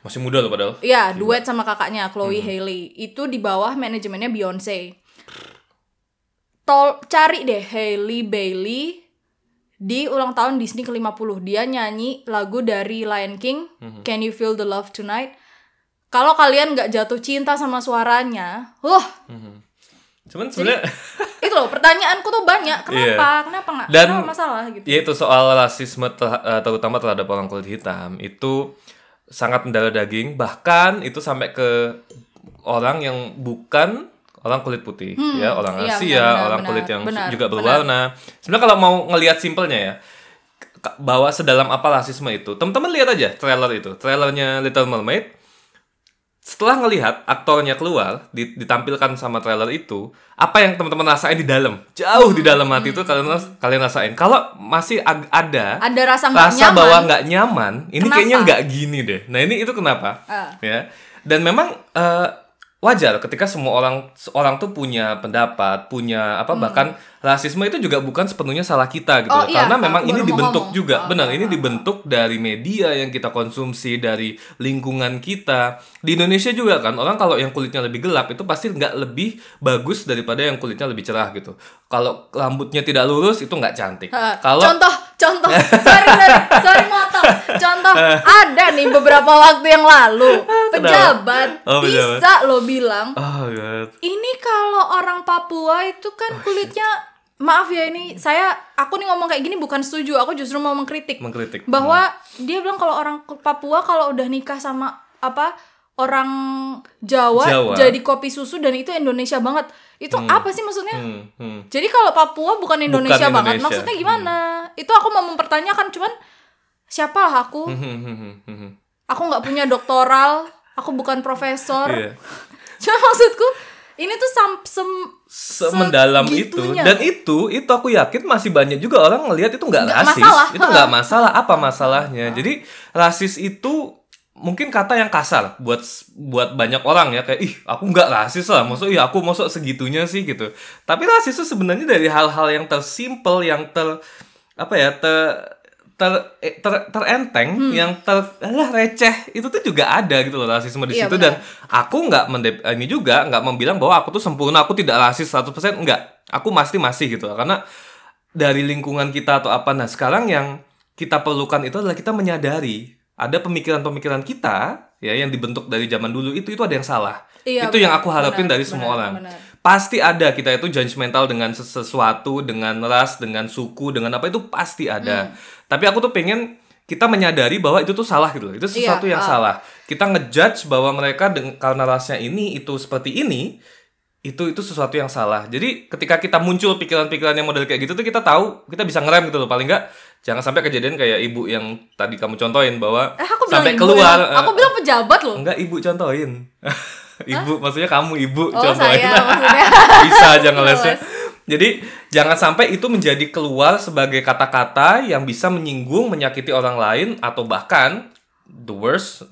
Masih muda loh padahal. Iya, duet sama kakaknya Chloe Haley. Itu di bawah manajemennya Beyonce. Tol cari deh Hailey Bailey di ulang tahun Disney ke-50. Dia nyanyi lagu dari Lion King, Can You Feel the Love Tonight. Kalau kalian nggak jatuh cinta sama suaranya, wah Cuman sebenarnya itu loh pertanyaanku tuh banyak. Kenapa? Kenapa nggak? Iya. Dan Kenapa masalah gitu? ya itu soal rasisme ter- eh, terutama terhadap orang kulit hitam itu sangat mendarah daging bahkan itu sampai ke orang yang bukan orang kulit putih ya orang iya, Asia benar, orang benar, kulit yang benar, juga berwarna sebenarnya kalau mau ngelihat simpelnya ya bahwa sedalam apa rasisme itu teman-teman lihat aja trailer itu trailernya Little Mermaid setelah ngelihat aktornya keluar di- ditampilkan sama trailer itu apa yang teman-teman rasain di dalam jauh di dalam hati itu kalian kalian rasain kalau masih ag- ada Ada rasa nggak rasa nyaman. bahwa nggak nyaman ini Kenapa? kayaknya nggak gini deh nah ini itu kenapa Ah. ya dan memang eh, wajar ketika semua orang orang tuh punya pendapat punya apa bahkan rasisme itu juga bukan sepenuhnya salah kita gitu. Oh, iya, karena memang ini dibentuk ngomong. juga. Ah, benar ah, ini ah, dibentuk dari media yang kita konsumsi dari lingkungan kita. Di Indonesia juga kan orang kalau yang kulitnya lebih gelap itu pasti nggak lebih bagus daripada yang kulitnya lebih cerah gitu. Kalau rambutnya tidak lurus itu nggak cantik. Ha, kalau contoh contoh. Sorry sorry. Sorry motong. Contoh ada nih beberapa waktu yang lalu. Pejabat Oh, pejabat. bisa lo bilang oh god. Ini kalau orang Papua itu kan kulitnya maaf ya ini saya aku nih ngomong kayak gini bukan setuju aku justru mau mengkritik mengkritik bahwa dia bilang kalau orang Papua kalau udah nikah sama apa orang Jawa, Jawa. jadi kopi susu dan itu Indonesia banget itu apa sih maksudnya Hmm, hmm. jadi kalau Papua bukan Indonesia Bukan banget, Indonesia. maksudnya gimana? Itu aku mau mempertanyakan, cuman siapa lah aku? Hmm, hmm, hmm, hmm, hmm. Aku nggak punya doktoral, aku bukan profesor. Iya. Cuma maksudku, ini tuh sam sem semendalam itu. segitunya. dan itu itu aku yakin masih banyak juga orang ngelihat itu nggak Nggak rasis. masalah. itu nggak masalah. Apa masalahnya? Jadi rasis itu mungkin kata yang kasar buat buat banyak orang ya. Kayak ih aku nggak rasis lah. Maksud ih aku masuk segitunya sih gitu. Tapi rasis itu sebenarnya dari hal-hal yang tersimpel yang ter apa ya ter ter, eh, ter- terenteng yang ter alah, receh. Itu tuh juga ada gitu loh rasisme di Iya, situ. Dan aku nggak mendep ini juga nggak membilang bahwa aku tuh sempurna aku tidak rasis 100% enggak aku pasti masih gitu karena dari lingkungan kita atau apa. Nah sekarang yang kita perlukan itu adalah kita menyadari ada pemikiran-pemikiran kita ya yang dibentuk dari zaman dulu. Itu itu ada yang salah. Iya, itu yang benar, aku harapin benar, dari semua benar, orang. benar. Pasti ada kita itu judgmental dengan ses- sesuatu dengan ras dengan suku dengan apa itu pasti Hmm. ada tapi aku tuh pengen kita menyadari bahwa itu tuh salah gitu loh itu sesuatu Iya, yang ah. salah kita ngejudge bahwa mereka karena rasnya ini itu seperti ini itu itu sesuatu yang salah jadi ketika kita muncul pikiran-pikiran yang model kayak gitu tuh kita tahu kita bisa ngerem gitu loh paling nggak jangan sampai kejadian kayak ibu yang tadi kamu contohin bahwa Eh, aku sampai keluar ya. Aku eh, bilang pejabat loh. enggak ibu contohin ibu maksudnya kamu ibu Oh, contohin saya maksudnya. bisa aja ngelesnya. Ngeles. Jadi jangan sampai itu menjadi keluar sebagai kata-kata yang bisa menyinggung, menyakiti orang lain atau bahkan the worst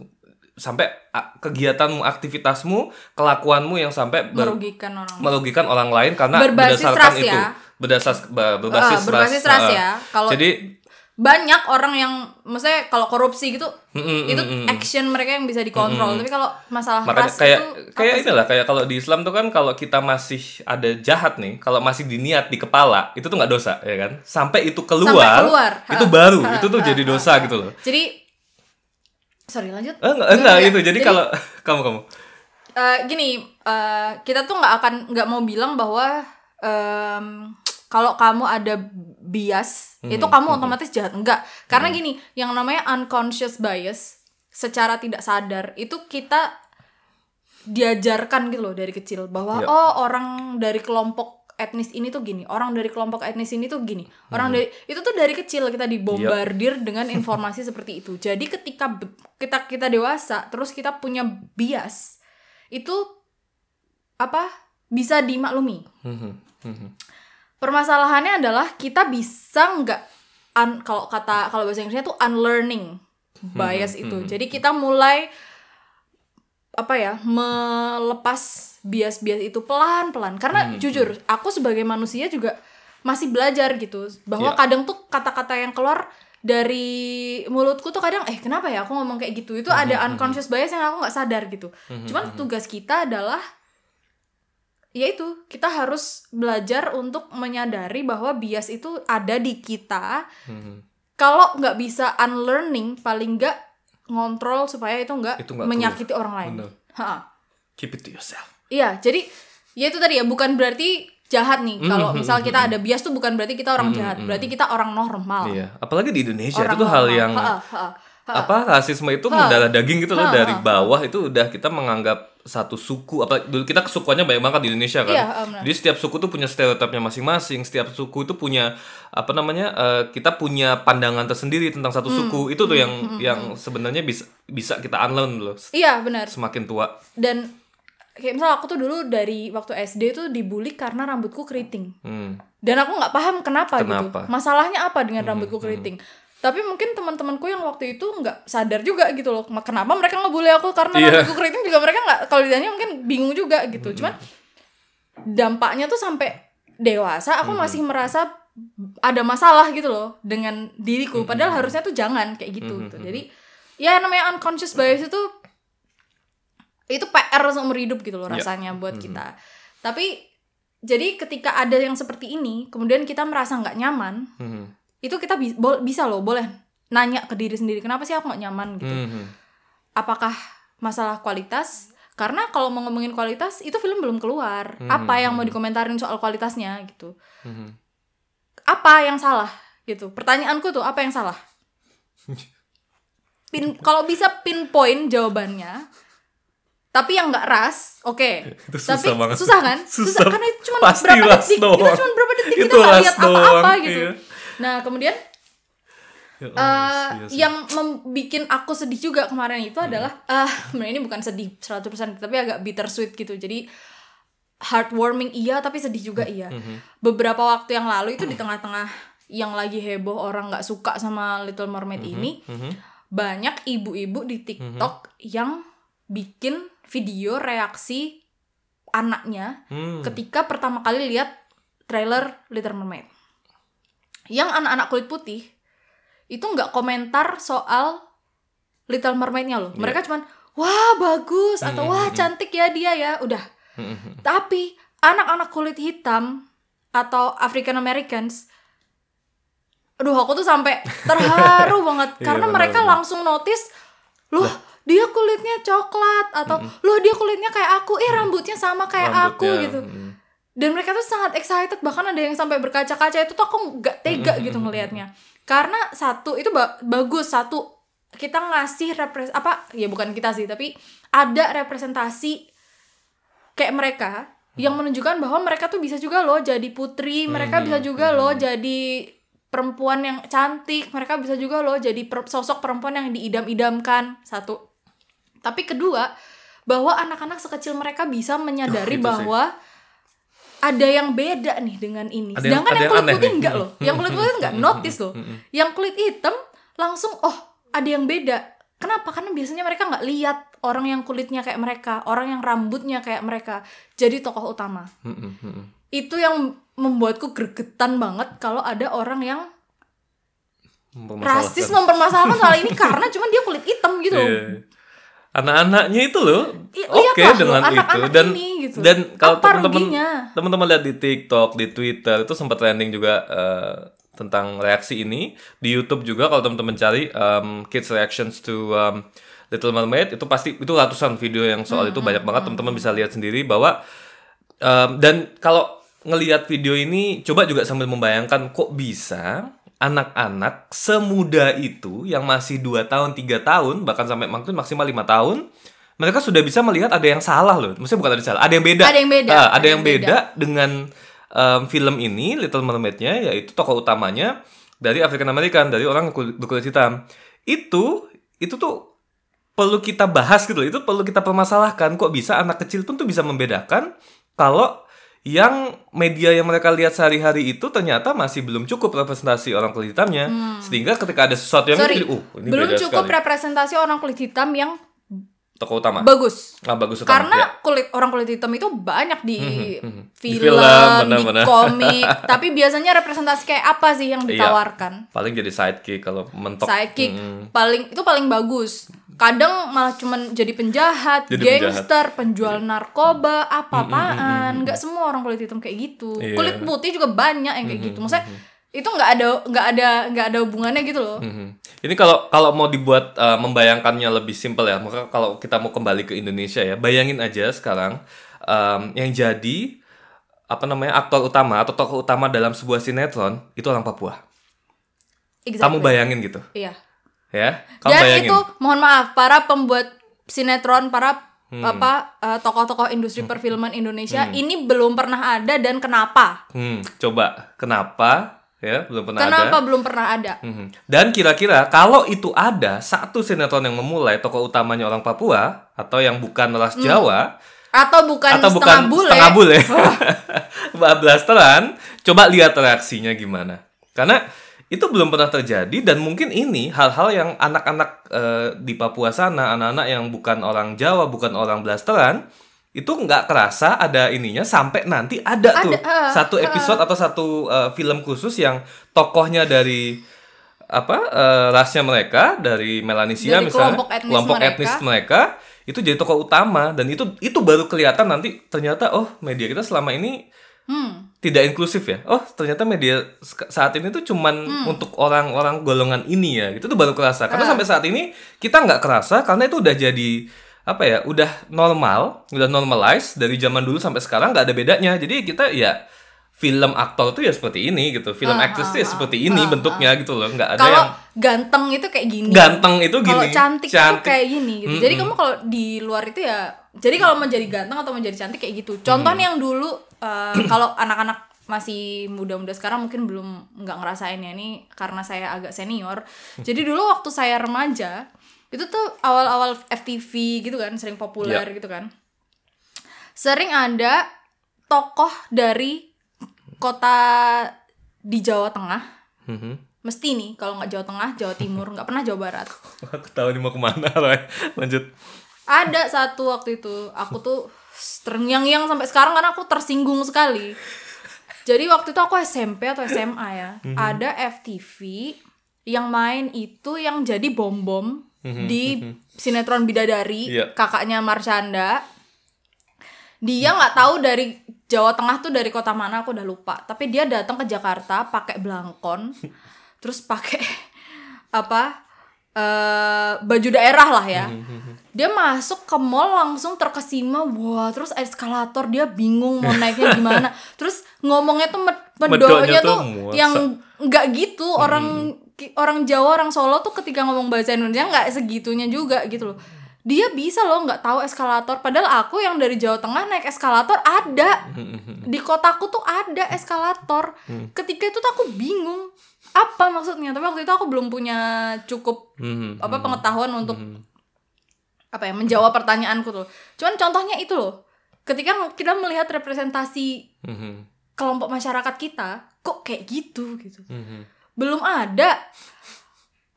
sampai kegiatanmu, aktivitasmu, kelakuanmu yang sampai Merugikan orang. merugikan orang lain karena Berbasis berdasarkan ras itu. ya. Berdasar ba- berbasis, Ah, berbasis ras ah. ya. Kalau Jadi banyak orang yang maksudnya kalau korupsi gitu Mm-mm, itu mm-mm. action mereka yang bisa dikontrol. Tapi kalau masalah makanya ras kayak itu kayak inilah kayak kalau di Islam tuh kan kalau kita masih ada jahat nih kalau masih diniat di kepala itu tuh nggak dosa ya kan sampai itu keluar, keluar. itu Ha, baru ha, itu tuh ha, jadi dosa ha. gitu loh Jadi sorry lanjut. Eh, enggak, enggak Enggak, itu jadi jadi- kalau kamu kamu Eh, gini, eh, kita tuh nggak akan nggak mau bilang bahwa em, kalau kamu ada bias Mhm, itu kamu otomatis jahat. Enggak. Karena gini yang namanya unconscious bias secara tidak sadar itu kita diajarkan gitu loh dari kecil. Bahwa Ya. oh orang dari kelompok etnis ini tuh gini. Orang dari kelompok etnis ini tuh gini. Orang dari itu tuh dari kecil kita dibombardir dengan informasi seperti itu. Jadi ketika kita kita dewasa terus kita punya bias itu apa? Bisa dimaklumi. Mhm, mhm. Permasalahannya adalah kita bisa nggak un- kalau kata kalau bahasa Inggrisnya tuh unlearning bias itu. jadi kita mulai apa ya melepas bias-bias itu pelan-pelan. Karena jujur aku sebagai manusia juga masih belajar gitu. Bahwa Iya. kadang tuh kata-kata yang keluar dari mulutku tuh kadang eh kenapa ya aku ngomong kayak gitu? Itu ada unconscious bias yang aku nggak sadar gitu. Cuman tugas kita adalah yaitu kita harus belajar untuk menyadari bahwa bias itu ada di kita Mhm. kalau nggak bisa unlearning paling nggak ngontrol supaya itu nggak Itu menyakiti orang lain. Bener. Ha-ha. Keep it to yourself. Iya, jadi ya itu tadi ya bukan berarti jahat nih. Hmm, Kalau misal kita ada bias tuh bukan berarti kita orang jahat, berarti kita orang normal. Iya, apalagi di Indonesia Orang itu tuh hal normal. yang Ha-ha, ha-ha, apa rasisme itu mendarah daging gitu loh dari bawah itu udah kita menganggap satu suku apa dulu kita kesukuannya banyak banget di Indonesia kan. Iya, benar. Jadi setiap suku tuh punya stereotipnya masing-masing, setiap suku itu punya apa namanya eh, kita punya pandangan tersendiri tentang satu Hmm, suku. Itu tuh yang yang sebenarnya bisa bisa kita unlearn loh Iya, benar. semakin tua. Dan kayak misal aku tuh dulu dari waktu SD tuh dibully karena rambutku keriting. Hmm. Dan aku nggak paham kenapa, Kenapa? gitu. Masalahnya apa dengan rambutku keriting? Tapi mungkin teman-temanku yang waktu itu nggak sadar juga gitu loh. Kenapa mereka ngebully aku karena Iya. rambutku keriting juga mereka nggak kalau ditanya mungkin bingung juga gitu. Cuman dampaknya tuh sampai dewasa aku masih merasa ada masalah gitu loh dengan diriku. Padahal harusnya tuh jangan kayak gitu. gitu. Jadi ya namanya unconscious bias itu itu PR seumur hidup gitu loh Ya. rasanya buat kita. Tapi jadi ketika ada yang seperti ini, kemudian kita merasa nggak nyaman, Hmm. Itu kita bi- bo- bisa loh boleh nanya ke diri sendiri kenapa sih aku nggak nyaman gitu. Hmm. Apakah masalah kualitas? Karena kalau mau ngomongin kualitas itu film belum keluar. Apa yang mau dikomentarin soal kualitasnya gitu? Hmm. Apa yang salah gitu? Pertanyaanku tuh apa yang salah? Pin kalau bisa pinpoint jawabannya, tapi yang nggak ras, oke. Itu susah Tapi banget. susah kan? Susah. Karena itu cuma berapa detik, doang. itu cuma berapa detik kita nggak lihat apa-apa gitu. iya. Nah kemudian eh, iya sih. yang membuat aku sedih juga kemarin itu Hmm. adalah ah sebenarnya ini bukan sedih 100% tapi agak bittersweet gitu. Jadi heartwarming iya tapi sedih juga Hmm, iya. Beberapa waktu yang lalu itu di tengah-tengah yang lagi heboh orang nggak suka sama Little Mermaid Hmm, ini banyak ibu-ibu di TikTok yang bikin video reaksi anaknya Hmm. ketika pertama kali lihat trailer Little Mermaid. Yang anak-anak kulit putih itu nggak komentar soal Little Mermaid-nya loh. Iya. Mereka cuman wah bagus atau wah cantik ya dia ya, udah. Tapi anak-anak kulit hitam atau African Americans aduh aku tuh sampai terharu banget Iya, karena benar, mereka langsung notice loh dia kulitnya coklat atau loh dia kulitnya kayak aku eh rambutnya sama kayak aku Rambutnya, gitu hmm. Dan mereka tuh sangat excited bahkan ada yang sampai berkaca-kaca itu tuh aku nggak tega gitu ngelihatnya karena satu itu ba- bagus satu kita ngasih repres apa ya bukan kita sih tapi ada representasi kayak mereka yang menunjukkan bahwa mereka tuh bisa juga loh jadi putri mereka bisa juga loh jadi perempuan yang cantik mereka bisa juga loh jadi per- sosok perempuan yang diidam-idamkan satu. Tapi kedua bahwa anak-anak sekecil mereka bisa menyadari itu sih. Ada yang beda nih dengan ini. Ada Sedangkan yang, yang kulit putih enggak loh. Yang kulit putih enggak notice loh. Yang kulit hitam langsung oh ada yang beda. Kenapa? Karena biasanya mereka nggak lihat orang yang kulitnya kayak mereka, orang yang rambutnya kayak mereka jadi tokoh utama. Itu yang membuatku gregetan banget kalau ada orang yang Mempermasalahkan. rasis mempermasalahkan soal ini karena cuman dia kulit hitam gitu. loh. Iya. Anak-anaknya itu loh. I- oke lihatlah loh, dengan itu. anak-anak dan ini gitu. dan kalau teman-teman teman-teman lihat di TikTok, di Twitter itu sempat trending juga eh, tentang reaksi ini. Di YouTube juga kalau teman-teman cari um, kids reactions to um, Little Mermaid itu pasti itu ratusan video yang soal Hmm, itu. Banyak banget. Teman-teman bisa lihat sendiri bahwa um, dan kalau ngelihat video ini coba juga sambil membayangkan kok bisa anak-anak semuda itu yang masih 2 tahun, 3 tahun, bahkan sampai mungkin maksimal 5 tahun, mereka sudah bisa melihat ada yang salah loh. Maksudnya bukan ada yang salah, ada yang beda. Ada yang beda, Ah, ada, ada yang yang beda, dengan um, film ini Little Mermaid-nya yaitu tokoh utamanya dari African American, dari orang kulit, berkulit hitam. Itu itu tuh perlu kita bahas gitu loh. Itu perlu kita permasalahkan kok bisa anak kecil pun tuh bisa membedakan kalau yang media yang mereka lihat sehari-hari itu ternyata masih belum cukup representasi orang kulit hitamnya. Sehingga ketika ada sesuatu yang Hmm. Sorry, uh, ini belum beda cukup sekali. representasi orang kulit hitam yang tokoh utama. bagus. ah, bagus utama. Karena ya. kulit orang kulit hitam itu banyak di Di film, film, di benar-benar. komik. Tapi biasanya representasi kayak apa sih yang Iya. ditawarkan? paling jadi sidekick kalau mentok. Sidekick Mm. paling itu paling bagus. Kadang malah cuman jadi penjahat, Jadi gangster, penjual narkoba, apa-apaan. Nggak semua orang kulit hitam kayak gitu. Iya. Kulit putih juga banyak yang kayak gitu. Maksudnya itu nggak ada nggak ada nggak ada hubungannya gitu loh Mhm. Ini kalau kalau mau dibuat uh, membayangkannya lebih simpel ya, maka kalau kita mau kembali ke Indonesia ya, bayangin aja sekarang um, yang jadi apa namanya aktor utama atau tokoh utama dalam sebuah sinetron itu orang Papua. Exactly. Kamu bayangin gitu, iya ya? Kamu dan bayangin. itu mohon maaf para pembuat sinetron para Hmm. apa eh, tokoh-tokoh industri perfilman Indonesia ini belum pernah ada dan kenapa Hmm, coba kenapa ya belum pernah kenapa ada? belum pernah ada Mhm. Dan kira-kira kalau itu ada satu sinetron yang memulai tokoh utamanya orang Papua atau yang bukan ras Jawa atau bukan atau Hmm. setengah bukan bule setengah bule bablasteran coba lihat reaksinya gimana karena itu belum pernah terjadi dan mungkin ini hal-hal yang anak-anak eh, di Papua sana anak-anak yang bukan orang Jawa bukan orang blasteran itu nggak kerasa ada ininya sampai nanti ada, tuh Ada, eh, satu episode atau satu eh, film khusus yang tokohnya dari apa eh, rasnya mereka dari Melanesia Dari misalnya kelompok etnis kelompok mereka. etnis mereka itu jadi tokoh utama dan itu itu baru kelihatan nanti ternyata oh media kita selama ini hmm tidak inklusif ya oh ternyata media saat ini tuh cuman Hmm. untuk orang-orang golongan ini ya gitu tuh baru kerasa karena Ah. sampai saat ini kita nggak kerasa karena itu udah jadi apa ya udah normal udah normalize dari zaman dulu sampai sekarang nggak ada bedanya jadi kita ya film aktor tuh ya seperti ini gitu. Film Ah, aktris tuh ya ah, seperti ini ah, bentuknya gitu loh. Nggak ada kalau yang ganteng itu kayak gini. Ganteng itu gini. kalau cantik, cantik. itu kayak gini gitu. Jadi kamu kalau di luar itu ya jadi kalau mau jadi ganteng atau mau jadi cantik kayak gitu. Contoh Hmm. nih yang dulu eh, kalau anak-anak masih muda-muda sekarang mungkin belum nggak ngerasain ya. Ini karena saya agak senior. Jadi dulu waktu saya remaja itu tuh awal-awal FTV gitu kan sering populer Ya. gitu kan. Sering ada tokoh dari kota di Jawa Tengah Mhm. mesti nih kalau nggak Jawa Tengah Jawa Timur nggak pernah Jawa Barat. Aku tahu nih mau ke mana lanjut. Ada satu waktu itu aku tuh terngiang-ngiang sampai sekarang karena aku tersinggung sekali. Jadi waktu itu aku SMP atau SMA ya ada FTV yang main itu yang jadi bom bom di sinetron bidadari Iya. kakaknya Marshanda dia nggak tahu dari Jawa Tengah tuh dari kota mana aku udah lupa. Tapi dia datang ke Jakarta pakai belangkon terus pakai apa eh baju daerah lah ya. Dia masuk ke mall langsung terkesima wah terus eskalator dia bingung mau naiknya gimana. Terus ngomongnya tuh medoknya tuh tuh muasa. yang nggak gitu. Orang ki- orang Jawa orang Solo tuh ketika ngomong bahasa Indonesia nggak segitunya juga gitu loh dia bisa loh nggak tahu eskalator. Padahal aku yang dari Jawa Tengah naik eskalator ada. Di kotaku tuh ada eskalator. Ketika itu tuh aku bingung apa maksudnya? Tapi waktu itu aku belum punya cukup Mhm. apa pengetahuan untuk apa ya menjawab pertanyaanku tuh. Cuman contohnya itu loh. Ketika kita melihat representasi kelompok masyarakat kita kok kayak gitu gitu. Belum ada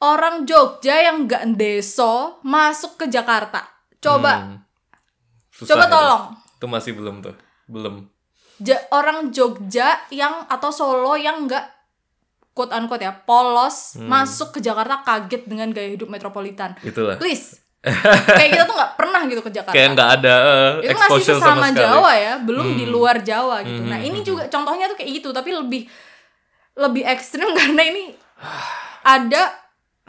orang Jogja yang nggak deso masuk ke Jakarta. Coba. Hmm. Susah coba tolong. Itu masih belum tuh. Belum. Ja- orang Jogja yang atau Solo yang nggak quote unquote ya polos Hmm. masuk ke Jakarta kaget dengan gaya hidup metropolitan. Itulah. Please. Kayak kita tuh nggak pernah gitu ke Jakarta. Kayak nggak ada uh, itu masih sama sekali. Jawa ya belum di Hmm. luar Jawa gitu. Hmm, nah hmm, ini hmm, juga contohnya tuh kayak gitu tapi lebih lebih ekstrim karena ini ada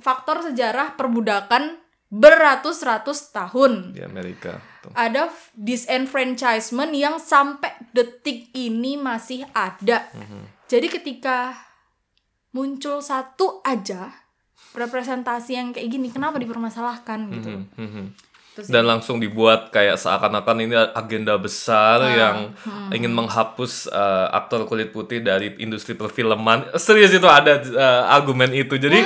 faktor sejarah perbudakan beratus-ratus tahun di Amerika tuh. ada disenfranchisement yang sampai detik ini masih ada Mhm. jadi ketika muncul satu aja representasi yang kayak gini kenapa dipermasalahkan gitu Mhm, mhm. Terus dan langsung dibuat kayak seakan-akan ini agenda besar Ah, yang hmm. ingin menghapus uh, aktor kulit putih dari industri perfilman serius itu ada uh, argumen itu jadi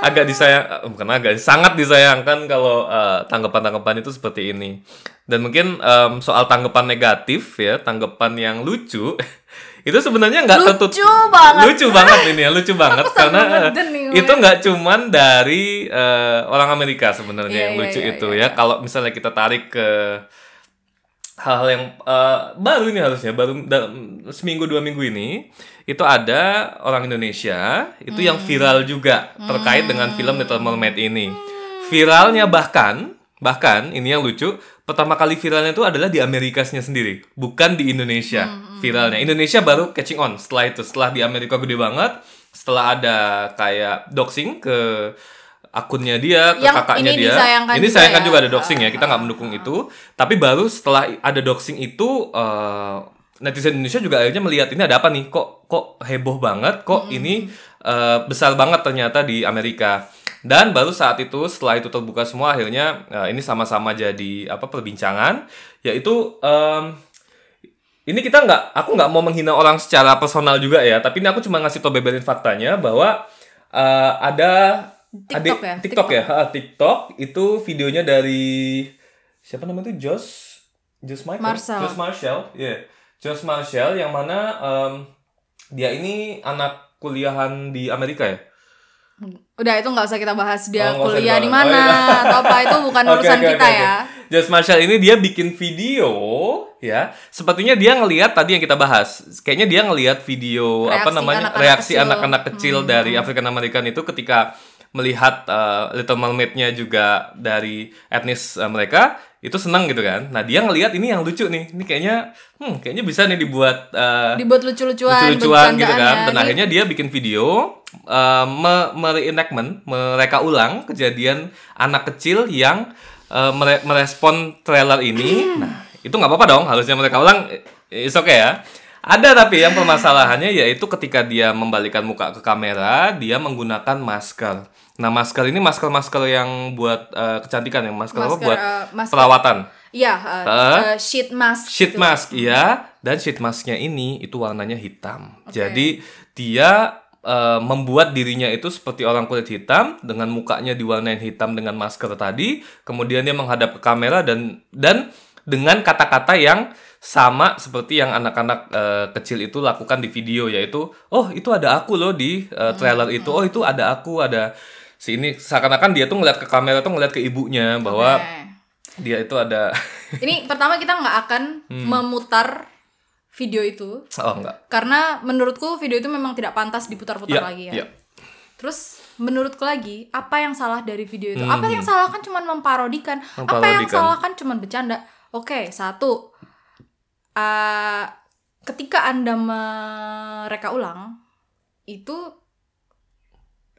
agak disayang uh, bukan agak sangat disayangkan kalau uh, tanggapan-tanggapan itu seperti ini. Dan mungkin um, soal tanggapan negatif ya tanggapan yang lucu itu sebenarnya nggak tertut Lucu banget. lucu banget ini ya lucu banget. Karena uh, itu nggak cuman dari uh, orang Amerika sebenarnya Iya, yang iya, lucu iya, itu iya, ya. kalau misalnya kita tarik ke hal-hal yang uh, baru ini harusnya baru dalam seminggu dua minggu ini itu ada orang Indonesia itu yang Hmm. viral juga terkait dengan film Little Mermaid ini. Viralnya bahkan bahkan ini yang lucu pertama kali viralnya itu adalah di Amerikasnya sendiri bukan di Indonesia Hmm, viralnya. Indonesia baru catching on setelah itu setelah di Amerika gede banget setelah ada kayak doxing ke akunnya dia ke Yang kakaknya ini dia. disayangkan ini juga sayangkan ya. juga ada doxing ya kita nggak mendukung itu. Tapi baru setelah ada doxing itu eh, netizen Indonesia juga akhirnya melihat ini ada apa nih kok kok heboh banget kok ini eh, besar banget ternyata di Amerika. Dan baru saat itu setelah itu terbuka semua akhirnya eh, ini sama-sama jadi apa perbincangan. Yaitu em, ini kita nggak aku nggak mau menghina orang secara personal juga ya tapi ini aku cuma ngasih tau beberin faktanya bahwa eh, ada TikTok adik ya? TikTok ya Ha, TikTok itu videonya dari siapa namanya itu Josh Josh Michael Marshall. Josh Marshall ya Josh Marshall yang mana em, dia ini anak kuliahan di Amerika ya Udah itu nggak usah kita bahas dia Oh, kuliah di mana Oh, iya. atau apa itu bukan Oke, urusan oke, kita oke, ya. Josh Marshall ini dia bikin video ya. Sepertinya dia ngelihat tadi yang kita bahas. Kayaknya dia ngelihat video apa Reaksi namanya anak-anak reaksi kecil. anak-anak kecil dari African American itu ketika melihat uh, Little Mermaid-nya juga dari etnis uh, mereka itu senang gitu kan. Nah, dia ngelihat ini yang lucu nih. Ini kayaknya hmm kayaknya bisa nih dibuat uh, Dibuat lucu-lucuan, lucu-lucuan gitu kan. bercandaan Dan ya. akhirnya dia bikin video uh, me mereenactment, mereka ulang kejadian anak kecil yang uh, mere- merespon trailer ini. Nah, itu nggak apa-apa dong, harusnya mereka ulang. It's okay ya. Ada tapi yang permasalahannya yaitu ketika dia membalikan muka ke kamera, dia menggunakan masker. Nah, masker ini masker-masker yang buat uh, kecantikan yang masker, apa Masker, buat uh, masker- perawatan. Iya, uh, uh, sheet mask. Sheet gitu. mask, iya. Dan sheet masknya ini itu warnanya hitam. Jadi dia eh, membuat dirinya itu seperti orang kulit hitam dengan mukanya diwarnain hitam dengan masker tadi. Kemudian dia menghadap ke kamera dan dan dengan kata-kata yang sama seperti yang anak-anak eh, kecil itu lakukan di video yaitu oh itu ada aku loh di eh, trailer itu oh itu ada aku ada si ini seakan-akan dia tuh ngeliat ke kamera tuh ngeliat ke ibunya bahwa Oke. dia itu ada Ini pertama kita nggak akan Hmm. memutar video itu oh enggak karena menurutku video itu memang tidak pantas diputar-putar Iya, lagi ya. iya. Terus menurutku lagi apa yang salah dari video itu? Apa yang salah kan cuma memparodikan. Apa yang Hmm. Memparodikan. salah kan cuma bercanda. Oke, satu. Uh, ketika Anda mereka ulang itu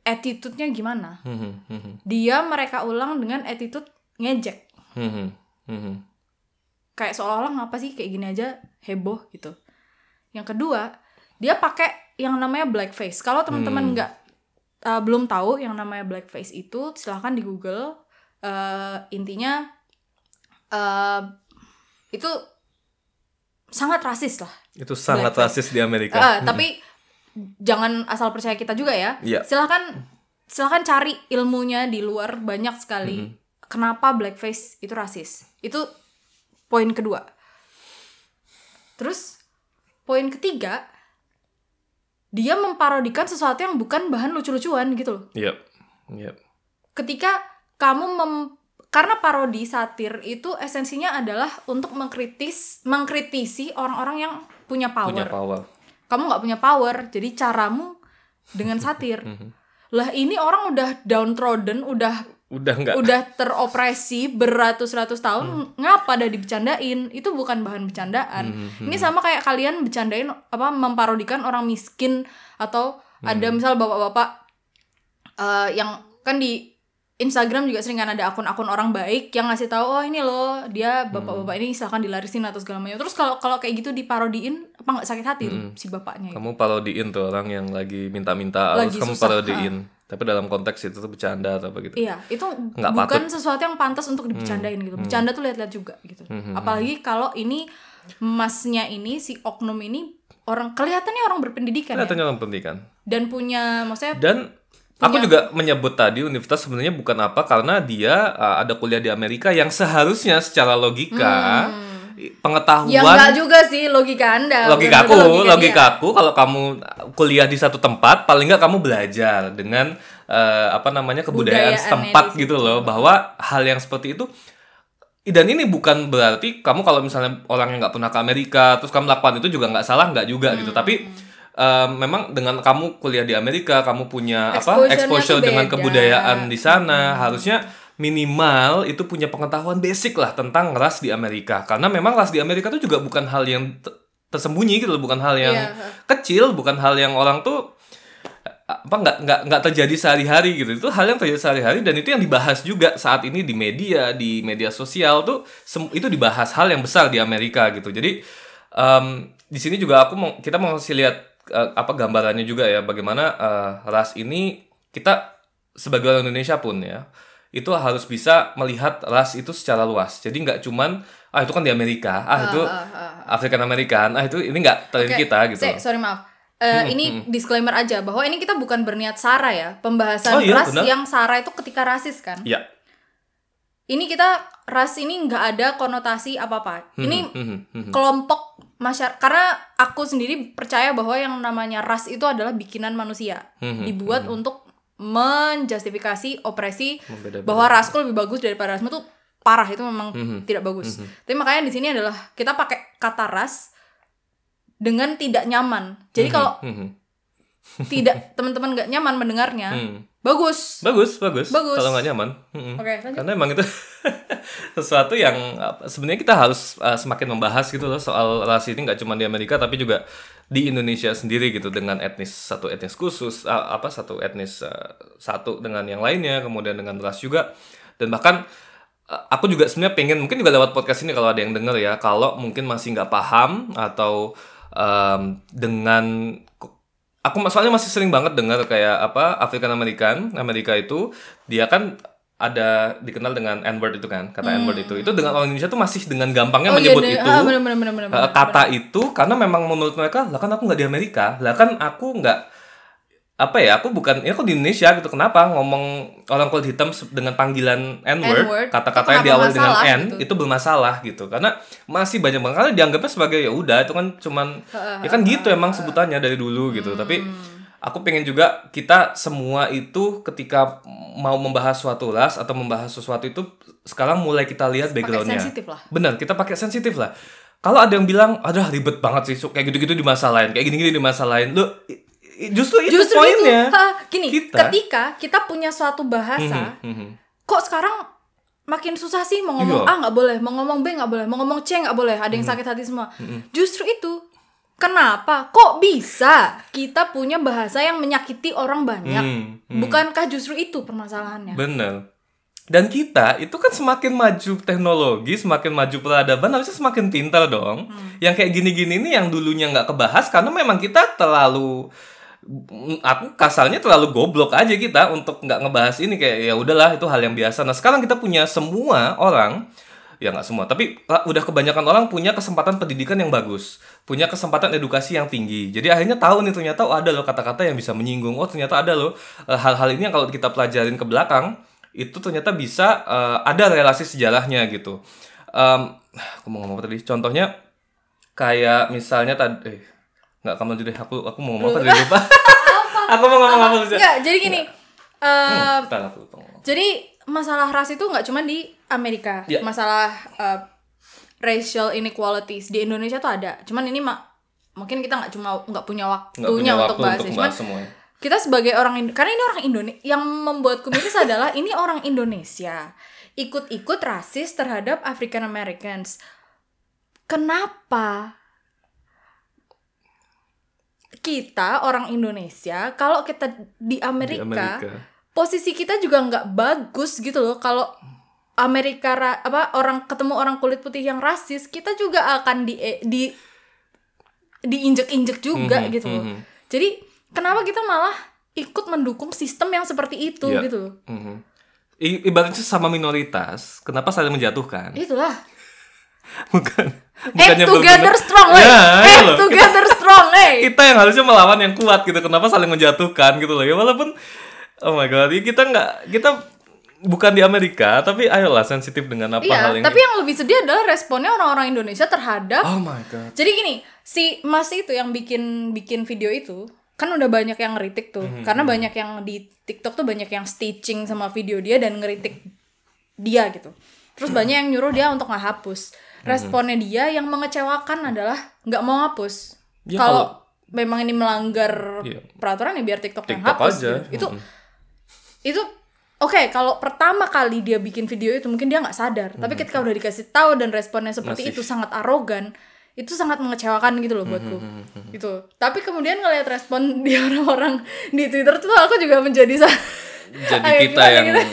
attitude-nya gimana? Hmm, hmm, hmm, hmm. Dia mereka ulang dengan attitude ngejek. Hmm, hmm, hmm, hmm. kayak seolah-olah ngapa sih kayak gini aja heboh gitu. Yang kedua, dia pakai yang namanya blackface. Kalau teman-teman nggak uh, belum tahu yang namanya blackface itu, silahkan di Google. Uh, intinya uh, itu sangat rasis lah. Itu sangat Blackface. rasis di Amerika. Uh, Tapi jangan asal percaya kita juga ya. Iya. Silahkan silahkan cari ilmunya di luar banyak sekali. Kenapa blackface itu rasis? Itu poin kedua. Terus poin ketiga dia memparodikan sesuatu yang bukan bahan lucu-lucuan gitu loh. Iya. Iya. Ketika kamu mem karena parodi satir itu esensinya adalah untuk mengkritis mengkritisi orang-orang yang punya power. Punya power. kamu nggak punya power jadi caramu dengan satir. Lah ini orang udah downtrodden udah Udah enggak. udah teropresi beratus-ratus tahun ngapa ada dibicarain itu bukan bahan bercandaan. Ini sama kayak kalian bercandain apa memparodikan orang miskin atau ada misal bapak-bapak eh, yang kan di Instagram juga sering kan ada akun-akun orang baik yang ngasih tahu oh ini loh dia bapak-bapak ini silahkan dilarisin atau segala macam terus kalau kalau kayak gitu diparodiin apa nggak sakit hati tuh si bapaknya Kamu parodiin tuh orang yang lagi minta-minta harus kamu susah, parodiin. Tapi dalam konteks itu tuh bercanda atau apa gitu. Iya, itu Nggak bukan patut. Hmm. sesuatu yang pantas untuk dibicarain gitu. Bercanda tuh lihat-lihat juga gitu. Apalagi kalau ini masnya ini si oknum ini orang kelihatannya orang berpendidikan ya. Kelihatannya orang pendidikan. dan punya maksudnya Dan aku juga menyebut tadi universitas sebenarnya bukan apa karena dia uh, ada kuliah di Amerika yang seharusnya secara logika i- pengetahuan ya enggak juga sih logika Anda. logika aku, logika dia. aku kalau kamu kuliah di satu tempat, paling nggak kamu belajar dengan eh, apa namanya kebudayaan setempat gitu loh, bahwa hal yang seperti itu dan ini bukan berarti kamu kalau misalnya orang yang nggak pernah ke Amerika terus kamu lakukan itu juga nggak salah nggak juga Hmm. gitu tapi eh, memang dengan kamu kuliah di Amerika kamu punya apa exposure dengan kebudayaan di sana harusnya minimal itu punya pengetahuan basic lah tentang ras di Amerika. Karena memang ras di Amerika itu juga bukan hal yang te- tersembunyi gitu loh bukan hal yang Iya. kecil bukan hal yang orang tuh apa nggak nggak nggak terjadi sehari-hari gitu. Itu hal yang terjadi sehari-hari dan itu yang dibahas juga saat ini di media di media sosial tuh itu dibahas hal yang besar di Amerika gitu. Jadi em, di sini juga aku mau kita mau kasih lihat eh, apa gambarannya juga ya bagaimana eh, ras ini kita sebagai orang Indonesia pun ya itu harus bisa melihat ras itu secara luas jadi nggak cuman ah itu kan di Amerika ah itu African American ah itu ini nggak terjadi Oke, kita gitu Say, sorry maaf. Eh, ini disclaimer aja bahwa ini kita bukan berniat sara ya. Pembahasan Oh, iya, ras benar. yang sara itu ketika rasis kan. ya Ini kita ras ini nggak ada konotasi apa-apa. Ini Mhm, mhm. kelompok masyarakat karena aku sendiri percaya bahwa yang namanya ras itu adalah bikinan manusia. Mhm, Dibuat untuk menjustifikasi opresi bahwa rasku lebih bagus daripada rasmu tuh parah itu memang Mhm. tidak bagus. Tapi makanya di sini adalah kita pakai kata ras dengan tidak nyaman. Jadi kalau Mhm. tidak teman-teman nggak nyaman mendengarnya, Hmm. Bagus. Bagus, bagus. Bagus. Kalau nggak nyaman. Oke, lanjut. Karena emang itu sesuatu yang apa, sebenarnya kita harus uh, semakin membahas gitu loh soal ras ini nggak cuma di Amerika tapi juga di Indonesia sendiri gitu dengan etnis satu etnis khusus uh, apa satu etnis uh, satu dengan yang lainnya kemudian dengan ras juga dan bahkan uh, aku juga sebenarnya pengen mungkin juga lewat podcast ini kalau ada yang denger ya kalau mungkin masih nggak paham atau um, dengan aku soalnya masih sering banget dengar kayak apa African American Amerika itu dia kan ada dikenal dengan N-word itu kan kata N-word itu itu dengan orang Indonesia tuh masih dengan gampangnya Oh iya, menyebut bener. itu Ah, bener, bener, bener, bener, bener. kata itu karena memang menurut mereka lah kan aku nggak di Amerika lah kan aku nggak apa ya aku bukan ya aku di Indonesia gitu kenapa ngomong orang kulit hitam dengan panggilan N-word, N-word? Kata-kata itu yang kenapa diawali dengan N gitu? itu bermasalah gitu. Karena masih banyak banget karena dianggapnya sebagai ya udah itu kan cuman ya kan gitu emang sebutannya dari dulu gitu. Tapi aku pengen juga kita semua itu ketika mau membahas suatu ras atau membahas sesuatu itu sekarang mulai kita lihat backgroundnya. benar kita pakai sensitif lah. Kalau ada yang bilang aduh ribet banget sih kayak gitu-gitu dimasalahin kayak gini-gini dimasalahin lu i- i- justru itu Justru poinnya itu. Ha, gini, Kita. ketika kita punya suatu bahasa, Mhm. kok sekarang makin susah sih mau ngomong Iya. A nggak boleh, mau ngomong B nggak boleh, mau ngomong C nggak boleh, ada yang sakit hati semua. Justru itu. Kenapa? Kok bisa kita punya bahasa yang menyakiti orang banyak? Hmm, Bukankah justru itu permasalahannya? Bener. Dan kita itu kan semakin maju teknologi, semakin maju peradaban, harusnya semakin pintar dong. Yang kayak gini-gini ini yang dulunya nggak kebahas karena memang kita terlalu mm, aku kasarnya terlalu goblok aja kita untuk nggak ngebahas ini kayak ya udahlah itu hal yang biasa. Nah sekarang kita punya semua orang ya nggak semua tapi uh, udah kebanyakan orang punya kesempatan pendidikan yang bagus punya kesempatan edukasi yang tinggi. Jadi akhirnya tahu nih ternyata oh ada loh kata-kata yang bisa menyinggung. Oh ternyata ada loh uh, hal-hal ini yang kalau kita pelajarin ke belakang itu ternyata bisa uh, ada relasi sejarahnya gitu. Em, aku mau ngomong tadi? Contohnya kayak misalnya tadi eh nggak kamu jadi aku aku mau ngomong apa tadi lupa aku mau ngomong apa sih Enggak, jadi gini. eh, aku lupa ngomong. Jadi masalah ras itu nggak cuma di Amerika. Ya. Masalah uh, racial inequalities di Indonesia tuh ada. Cuman ini mak mungkin kita nggak cuma nggak punya nggak waktunya punya untuk waktu bahas. untuk ya. Cuman bahas semuanya kita sebagai orang Indo karena ini orang Indonesia yang membuatku miris adalah ini orang Indonesia ikut-ikut rasis terhadap African Americans. Kenapa? Kita orang Indonesia kalau kita di Di Amerika, posisi kita juga nggak bagus gitu loh kalau Amerika apa orang ketemu orang kulit putih yang rasis kita juga akan di di diinjek-injek juga Mhm, gitu loh. mhm. Jadi kenapa kita malah ikut mendukung sistem yang seperti itu Iya. gitu loh. Mhm. I- ibaratnya sama minoritas, kenapa saling menjatuhkan? Itulah. Bukan. Eh bukannya together berguna- strong. Ya, eh itu loh. together strong, eh. Kita yang harusnya melawan yang kuat gitu. Kenapa saling menjatuhkan gitu loh. Ya walaupun oh my god, ya kita nggak kita bukan di Amerika, tapi ayolah sensitif dengan apa hal Iya, yang tapi yang lebih sedih adalah responnya orang-orang Indonesia terhadap Oh my god. Jadi gini, si Mas itu yang bikin bikin video itu kan udah banyak yang ngeritik tuh. Mhm, Karena banyak yang di TikTok tuh banyak yang stitching sama video dia dan ngeritik dia gitu. Terus banyak yang nyuruh dia untuk nggak Responnya dia yang mengecewakan adalah nggak mau hapus. Ya, kalau memang ini melanggar Iya. peraturan ya biar TikTok, yang TikTok hapus. aja. gitu. Itu Mhm. itu oke kalau pertama kali dia bikin video itu mungkin dia nggak sadar tapi ketika udah dikasih tahu dan responnya seperti Masih. itu sangat arogan itu sangat mengecewakan gitu loh buatku Hmm, gitu tapi kemudian ngeliat respon di orang-orang di Twitter tuh aku juga menjadi Jadi kita yang gimana?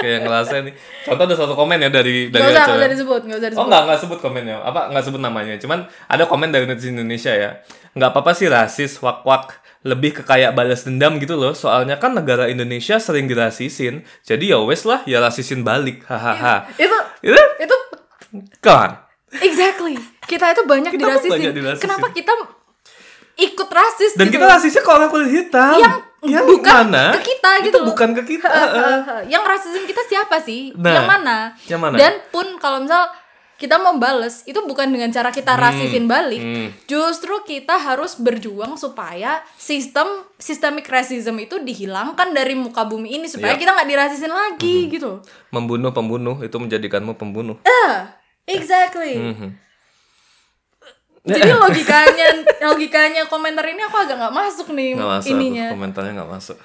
Kayak ngerasain nih. Contoh ada satu komen ya dari dari Gak usah, gak usah disebut, gak usah Oh disebut. nggak nggak sebut komennya, apa nggak sebut namanya. Cuman ada komen dari netizen Indonesia ya. Nggak apa-apa sih rasis, wak wak lebih ke kayak balas dendam gitu loh. Soalnya kan negara Indonesia sering dirasisin, jadi ya wes lah ya rasisin balik, hahaha. Itu, Itu itu kan? exactly. Kita itu banyak Kita dirasisin. banyak dirasisin. Kenapa kita ikut rasis Dan gitu kita rasisnya orang kulit hitam. Yang bukan mana? ke kita Itu gitu loh. bukan ke kita. yang rasisin kita siapa sih? Nah, yang mana? yang mana? Dan pun kalau misal kita mau bales itu bukan dengan cara kita rasisin balik. hmm. Justru kita harus berjuang supaya sistem systemic racism itu dihilangkan dari muka bumi ini supaya Iya. kita nggak dirasisin lagi gitu. Membunuh pembunuh itu menjadikanmu pembunuh. Ah, exactly. Mhm. Jadi logikanya logikanya komentar ini aku agak nggak masuk nih nggak masuk ininya. aku, komentarnya nggak masuk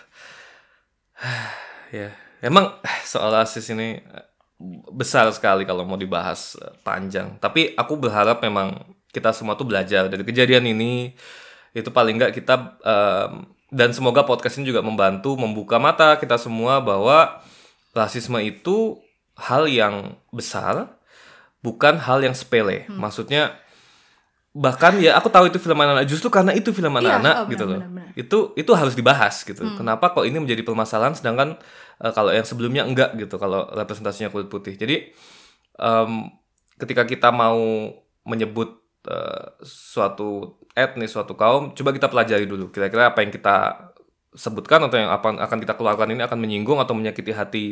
ya emang soal rasis ini eh, besar sekali kalau mau dibahas eh, panjang tapi aku berharap memang kita semua tuh belajar dari kejadian ini itu paling nggak kita em, dan semoga podcast ini juga membantu membuka mata kita semua bahwa rasisme itu hal yang besar bukan hal yang sepele Hmm. maksudnya bahkan ya aku tahu itu film anak-anak justru karena itu film Iya, anak-anak oh, gitu loh. itu itu harus dibahas gitu. Hmm. kenapa kok ini menjadi permasalahan sedangkan eh, kalau yang sebelumnya enggak gitu kalau representasinya kulit putih. Jadi em, ketika kita mau menyebut eh, suatu etnis suatu kaum coba kita pelajari dulu. Kira-kira apa yang kita sebutkan atau yang apa akan kita keluarkan ini akan menyinggung atau menyakiti hati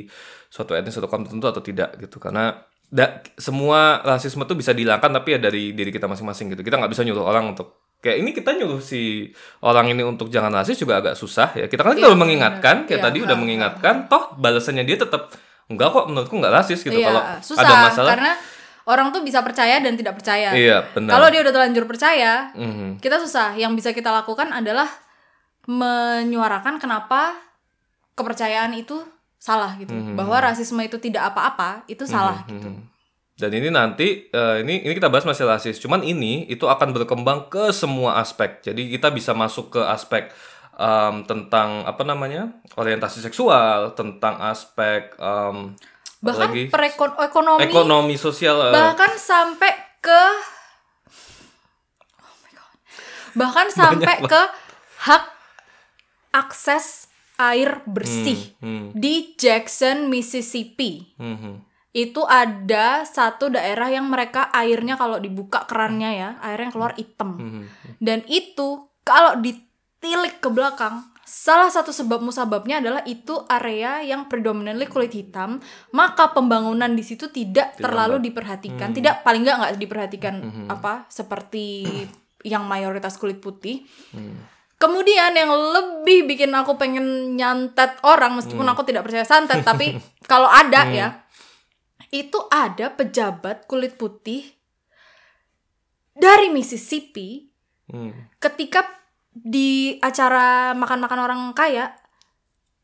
suatu etnis atau kaum tertentu atau tidak gitu. Karena da- semua rasisme tuh bisa dihilangkan tapi ya dari diri kita masing-masing gitu kita nggak bisa nyuruh orang untuk kayak ini kita nyuruh si orang ini untuk jangan rasis juga agak susah ya kita kan kita udah mengingatkan kayak Iya, tadi udah mengingatkan toh balasannya dia tetap enggak kok menurutku nggak rasis gitu Iya, kalau susah ada masalah karena orang tuh bisa percaya dan tidak percaya. iya benar Kalau dia udah terlanjur percaya, Mhm. kita susah. Yang bisa kita lakukan adalah menyuarakan kenapa kepercayaan itu salah gitu. Mhm. Bahwa rasisme itu tidak apa-apa, itu salah gitu. Mhm. Dan ini nanti eh, ini ini kita bahas masih rasis. Cuman ini itu akan berkembang ke semua aspek. Jadi kita bisa masuk ke aspek em, tentang apa namanya orientasi seksual, tentang aspek apa Bahkan lagi perekonomi ekonomi sosial. eh, bahkan sampai ke Oh my God. Bahkan sampai ke hak akses air bersih hmm, di Jackson, Mississippi. mhm. Itu ada satu daerah yang mereka airnya kalau dibuka kerannya ya, airnya keluar hitam. Mhm. Dan itu kalau ditilik ke belakang, salah satu sebab musababnya adalah itu area yang predominantly kulit hitam, maka pembangunan di situ tidak terlalu diperhatikan, tidak paling nggak nggak diperhatikan apa seperti yang mayoritas kulit putih. Kemudian yang lebih bikin aku pengen nyantet orang meskipun aku tidak percaya santet, tapi kalau ada ya, itu ada pejabat kulit putih dari Mississippi Hmm. ketika di acara makan-makan orang kaya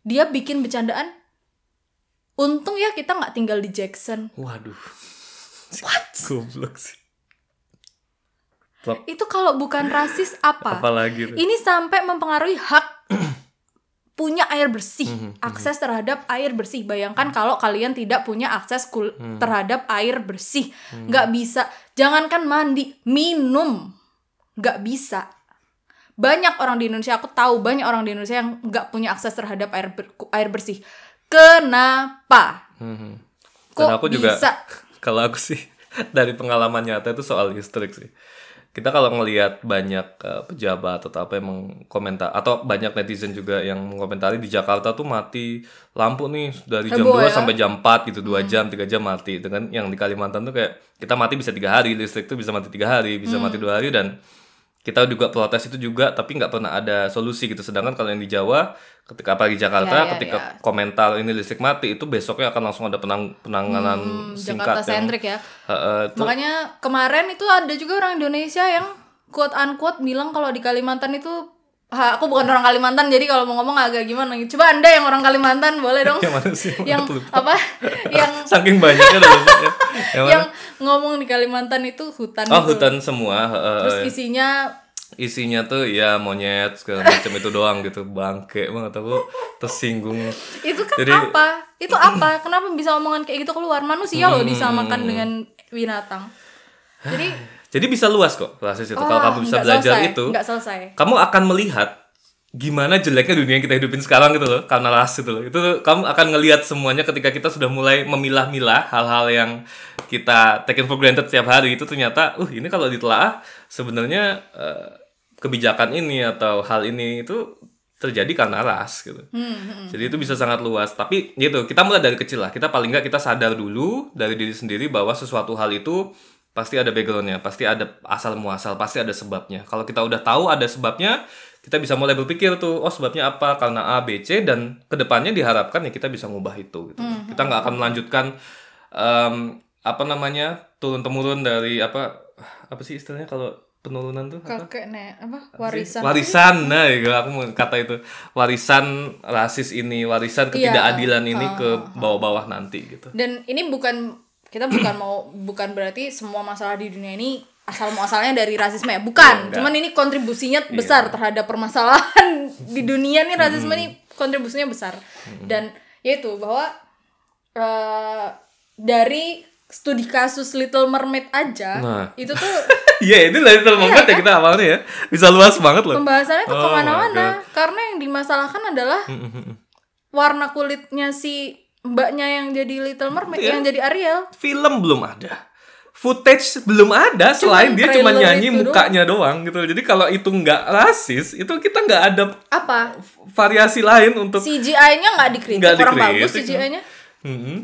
dia bikin bercandaan untung ya kita nggak tinggal di Jackson Waduh. What? Goblok sih. Itu kalau bukan rasis apa? Apalagi ini sampai mempengaruhi hak punya air bersih Mhm, akses terhadap air bersih. Bayangkan kalau kalian tidak punya akses kul- Hmm. terhadap air bersih. Nggak bisa. Jangankan mandi minum. Nggak bisa. Banyak orang di Indonesia aku tahu banyak orang di Indonesia yang nggak punya akses terhadap air ber- air bersih. Kenapa? Mhm. kok Dan aku juga bisa? kalau aku sih dari pengalaman nyata itu soal listrik sih. Kita kalau ngelihat banyak eh, pejabat atau apa yang mengkomentar atau banyak netizen juga yang mengomentari di Jakarta tuh mati lampu nih dari jam Heboh 2 ya? sampai jam 4 gitu, 2 jam, 3 jam mati. Dengan yang di Kalimantan tuh kayak kita mati bisa tiga hari, listrik tuh bisa mati tiga hari, bisa mati dua hari dan kita juga protes itu juga tapi nggak pernah ada solusi gitu sedangkan kalau yang di Jawa ketika apalagi Jakarta Ya, ya, ketika ya. komentar ini listrik mati itu besoknya akan langsung ada penang penanganan Hmm, singkat Jakarta sentrik ya Heeh, tuh- Makanya kemarin itu ada juga orang Indonesia yang quote unquote bilang kalau di Kalimantan itu Ha, aku bukan orang Kalimantan jadi kalau mau ngomong agak gimana gitu. Coba Anda yang orang Kalimantan boleh dong. Yang mana sih? yang apa? yang Saking banyaknya udah lupa ya. Yang yang ngomong di Kalimantan itu hutan Oh, gitu. hutan semua. heeh. Terus isinya Isinya tuh ya monyet segala macam itu doang gitu. Bangke banget aku tersinggung. itu kan Jadi- apa? Itu apa? Kenapa bisa omongan kayak gitu keluar? Manusia loh Hmm. disamakan dengan binatang. Jadi Jadi bisa luas kok rasis itu. Kalau oh, kamu bisa belajar selesai, itu, selesai. kamu akan melihat gimana jeleknya dunia yang kita hidupin sekarang gitu loh karena ras itu loh itu tuh kamu akan ngelihat semuanya ketika kita sudah mulai memilah-milah hal-hal yang kita taken for granted setiap hari itu ternyata uh ini kalau ditelaah sebenarnya eh, kebijakan ini atau hal ini itu terjadi karena ras gitu jadi itu bisa sangat luas tapi gitu kita mulai dari kecil lah kita paling nggak kita sadar dulu dari diri sendiri bahwa sesuatu hal itu pasti ada backgroundnya, pasti ada asal muasal, pasti ada sebabnya. Kalau kita udah tahu ada sebabnya, kita bisa mulai berpikir tuh, oh sebabnya apa? Karena A, B, C dan ke depannya diharapkan ya kita bisa ngubah itu. Gitu. Kita nggak akan melanjutkan em, apa namanya turun temurun dari apa apa sih istilahnya kalau penurunan tuh apa? Kakek nek apa? Warisan. warisan nah ya, aku mau kata itu warisan rasis ini warisan ketidakadilan ini ke bawah-bawah nanti gitu Dan ini bukan kita bukan mau bukan berarti semua masalah di dunia ini asal muasalnya dari rasisme ya. Bukan. Iya, Cuman ini kontribusinya besar terhadap permasalahan di dunia nih rasisme ini kontribusinya besar. Dan yaitu bahwa eh, dari studi kasus Little Mermaid aja Nah. itu tuh Iya, ini Little Mermaid ya kita awalnya ya. Bisa luas banget loh. pembahasannya tuh Oh ke mana-mana karena yang dimasalahkan adalah warna kulitnya si mbaknya yang jadi Little Mermaid Iya. yang jadi Ariel Film belum ada. Footage belum ada selain dia cuma nyanyi itu mukanya doang gitu. Jadi kalau itu nggak rasis, itu kita nggak ada apa variasi lain untuk CGI-nya nggak dikritik Nggak orang bagus dikritik. CGI-nya Mm-mm.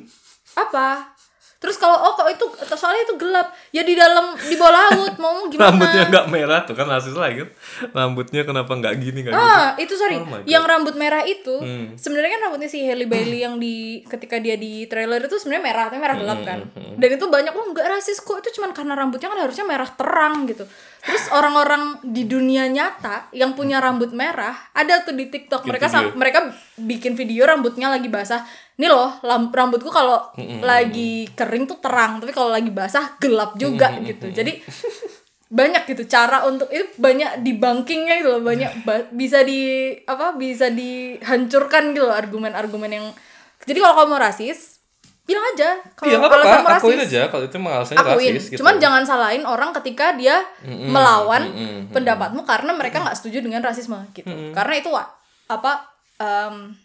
apa terus kalau oh kok itu soalnya itu gelap ya di dalam di bawah laut mau gimana rambutnya nggak merah tuh kan rasis lagi kan. Rambutnya kenapa nggak gini nggak gitu? Ah, itu sorry. Oh yang rambut merah itu Hmm. sebenarnya kan rambutnya si Halle Bailey yang di ketika dia di trailer itu sebenarnya merah, tapi merah gelap kan. Hmm, Dan itu banyak loh nggak rasis kok itu cuman karena rambutnya kan harusnya merah terang gitu. Terus orang-orang di dunia nyata yang punya rambut merah ada tuh di TikTok mereka sam- video. mereka bikin video rambutnya lagi basah. Nih loh, rambutku kalau Hmm, lagi kering tuh terang, tapi kalau lagi basah gelap juga Hmm, gitu. Jadi banyak gitu cara untuk itu banyak debunkingnya gitu loh banyak ba- bisa di apa bisa dihancurkan gitu loh argumen-argumen yang jadi kalau kamu rasis bilang aja kalau Iya apa-apa, kamu akuin rasis aja. Kalau itu alasannya akuin. rasis gitu. cuman jangan salahin orang ketika dia melawan pendapatmu karena mereka nggak setuju dengan rasisme gitu. Karena itu apa em,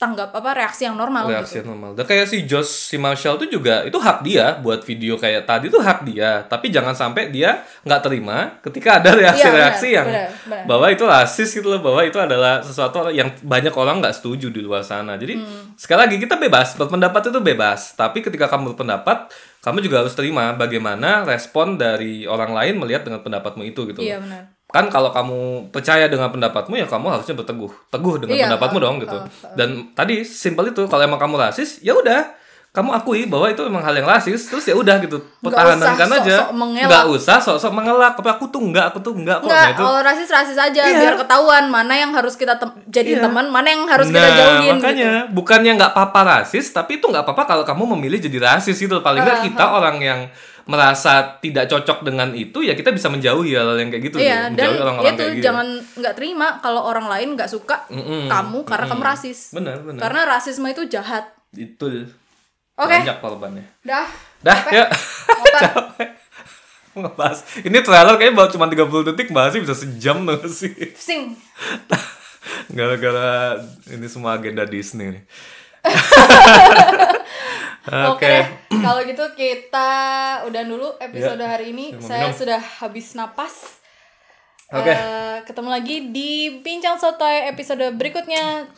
tanggap apa reaksi yang normal reaksi gitu yang normal. Dan kayak si Josh si Marshall tuh juga itu hak dia buat video kayak tadi tuh hak dia. Tapi jangan sampai dia nggak terima ketika ada reaksi-reaksi Iya, yang benar, benar. bahwa itu rasis gitu loh, bahwa itu adalah sesuatu yang banyak orang nggak setuju di luar sana. Jadi Hmm. sekali lagi kita bebas berpendapat itu bebas. Tapi ketika kamu berpendapat, kamu juga harus terima bagaimana respon dari orang lain melihat dengan pendapatmu itu gitu. iya loh. benar kan kalau kamu percaya dengan pendapatmu ya kamu harusnya berteguh. Teguh dengan Iya, pendapatmu uh, dong gitu. uh, dan tadi simpel itu kalau emang kamu rasis ya udah. Kamu akui bahwa itu emang hal yang rasis terus ya udah gitu. Pertahankan usah aja. nggak usah sok-sok mengelak. Tapi aku tuh enggak aku tuh enggak kok Enggak, Nah, itu kalau rasis rasis aja Iya. biar ketahuan mana yang harus kita tem- jadiin Iya. teman, mana yang harus kita nah jauhin makanya gitu. bukannya nggak apa-apa rasis tapi itu nggak apa-apa kalau kamu memilih jadi rasis gitu. Paling nggak Uh, kita orang yang merasa tidak cocok dengan itu ya kita bisa menjauhi hal yang kayak gitu Iya, gitu. dan menjauhi orang-orang itu kayak gitu jangan nggak terima kalau orang lain nggak suka Mm-mm. kamu karena kamu rasis. benar benar Karena rasisme itu jahat. itu Oke. banyak korbannya Dah. dah ya Apa? capek ngebahas ini trailer kayaknya baru cuma 30 detik bahasnya bisa sejam tuh sih Sing. gara-gara ini semua agenda Disney nih Oke. Kalau gitu kita udah dulu episode Ya. hari ini. Saya mau Saya minum. sudah habis napas. Oke. Eh, ketemu lagi di Bincang Sotoy episode berikutnya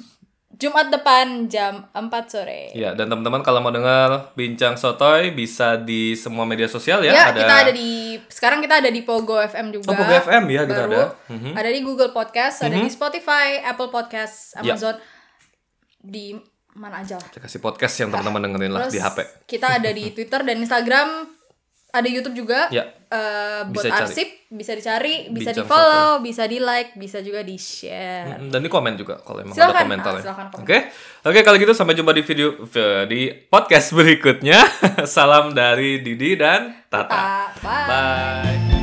Jumat depan jam 4 sore. ya dan teman-teman kalau mau dengar bincang sotoy bisa di semua media sosial ya, Ya, ada kita ada di sekarang kita ada di Pogo FM juga. Oh, Pogo FM ya, kita baru. ada. Mhm. Ada di Google Podcast, ada di Spotify, Apple Podcast, Ya. Amazon. Di mana aja lah. Saya kasih podcast yang teman-teman dengerin lah Terus di HP kita ada di Twitter dan Instagram, ada YouTube juga. Ya. Eh, buat Bisa cari. arsip bisa dicari, bisa di follow, bisa di like, bisa juga di share. Dan di komen juga kalau emang Silakan, ada komentar ah, ya. Oke, oke kalau gitu sampai jumpa di video di podcast berikutnya. Salam dari Didi dan Tata. Bye. Bye.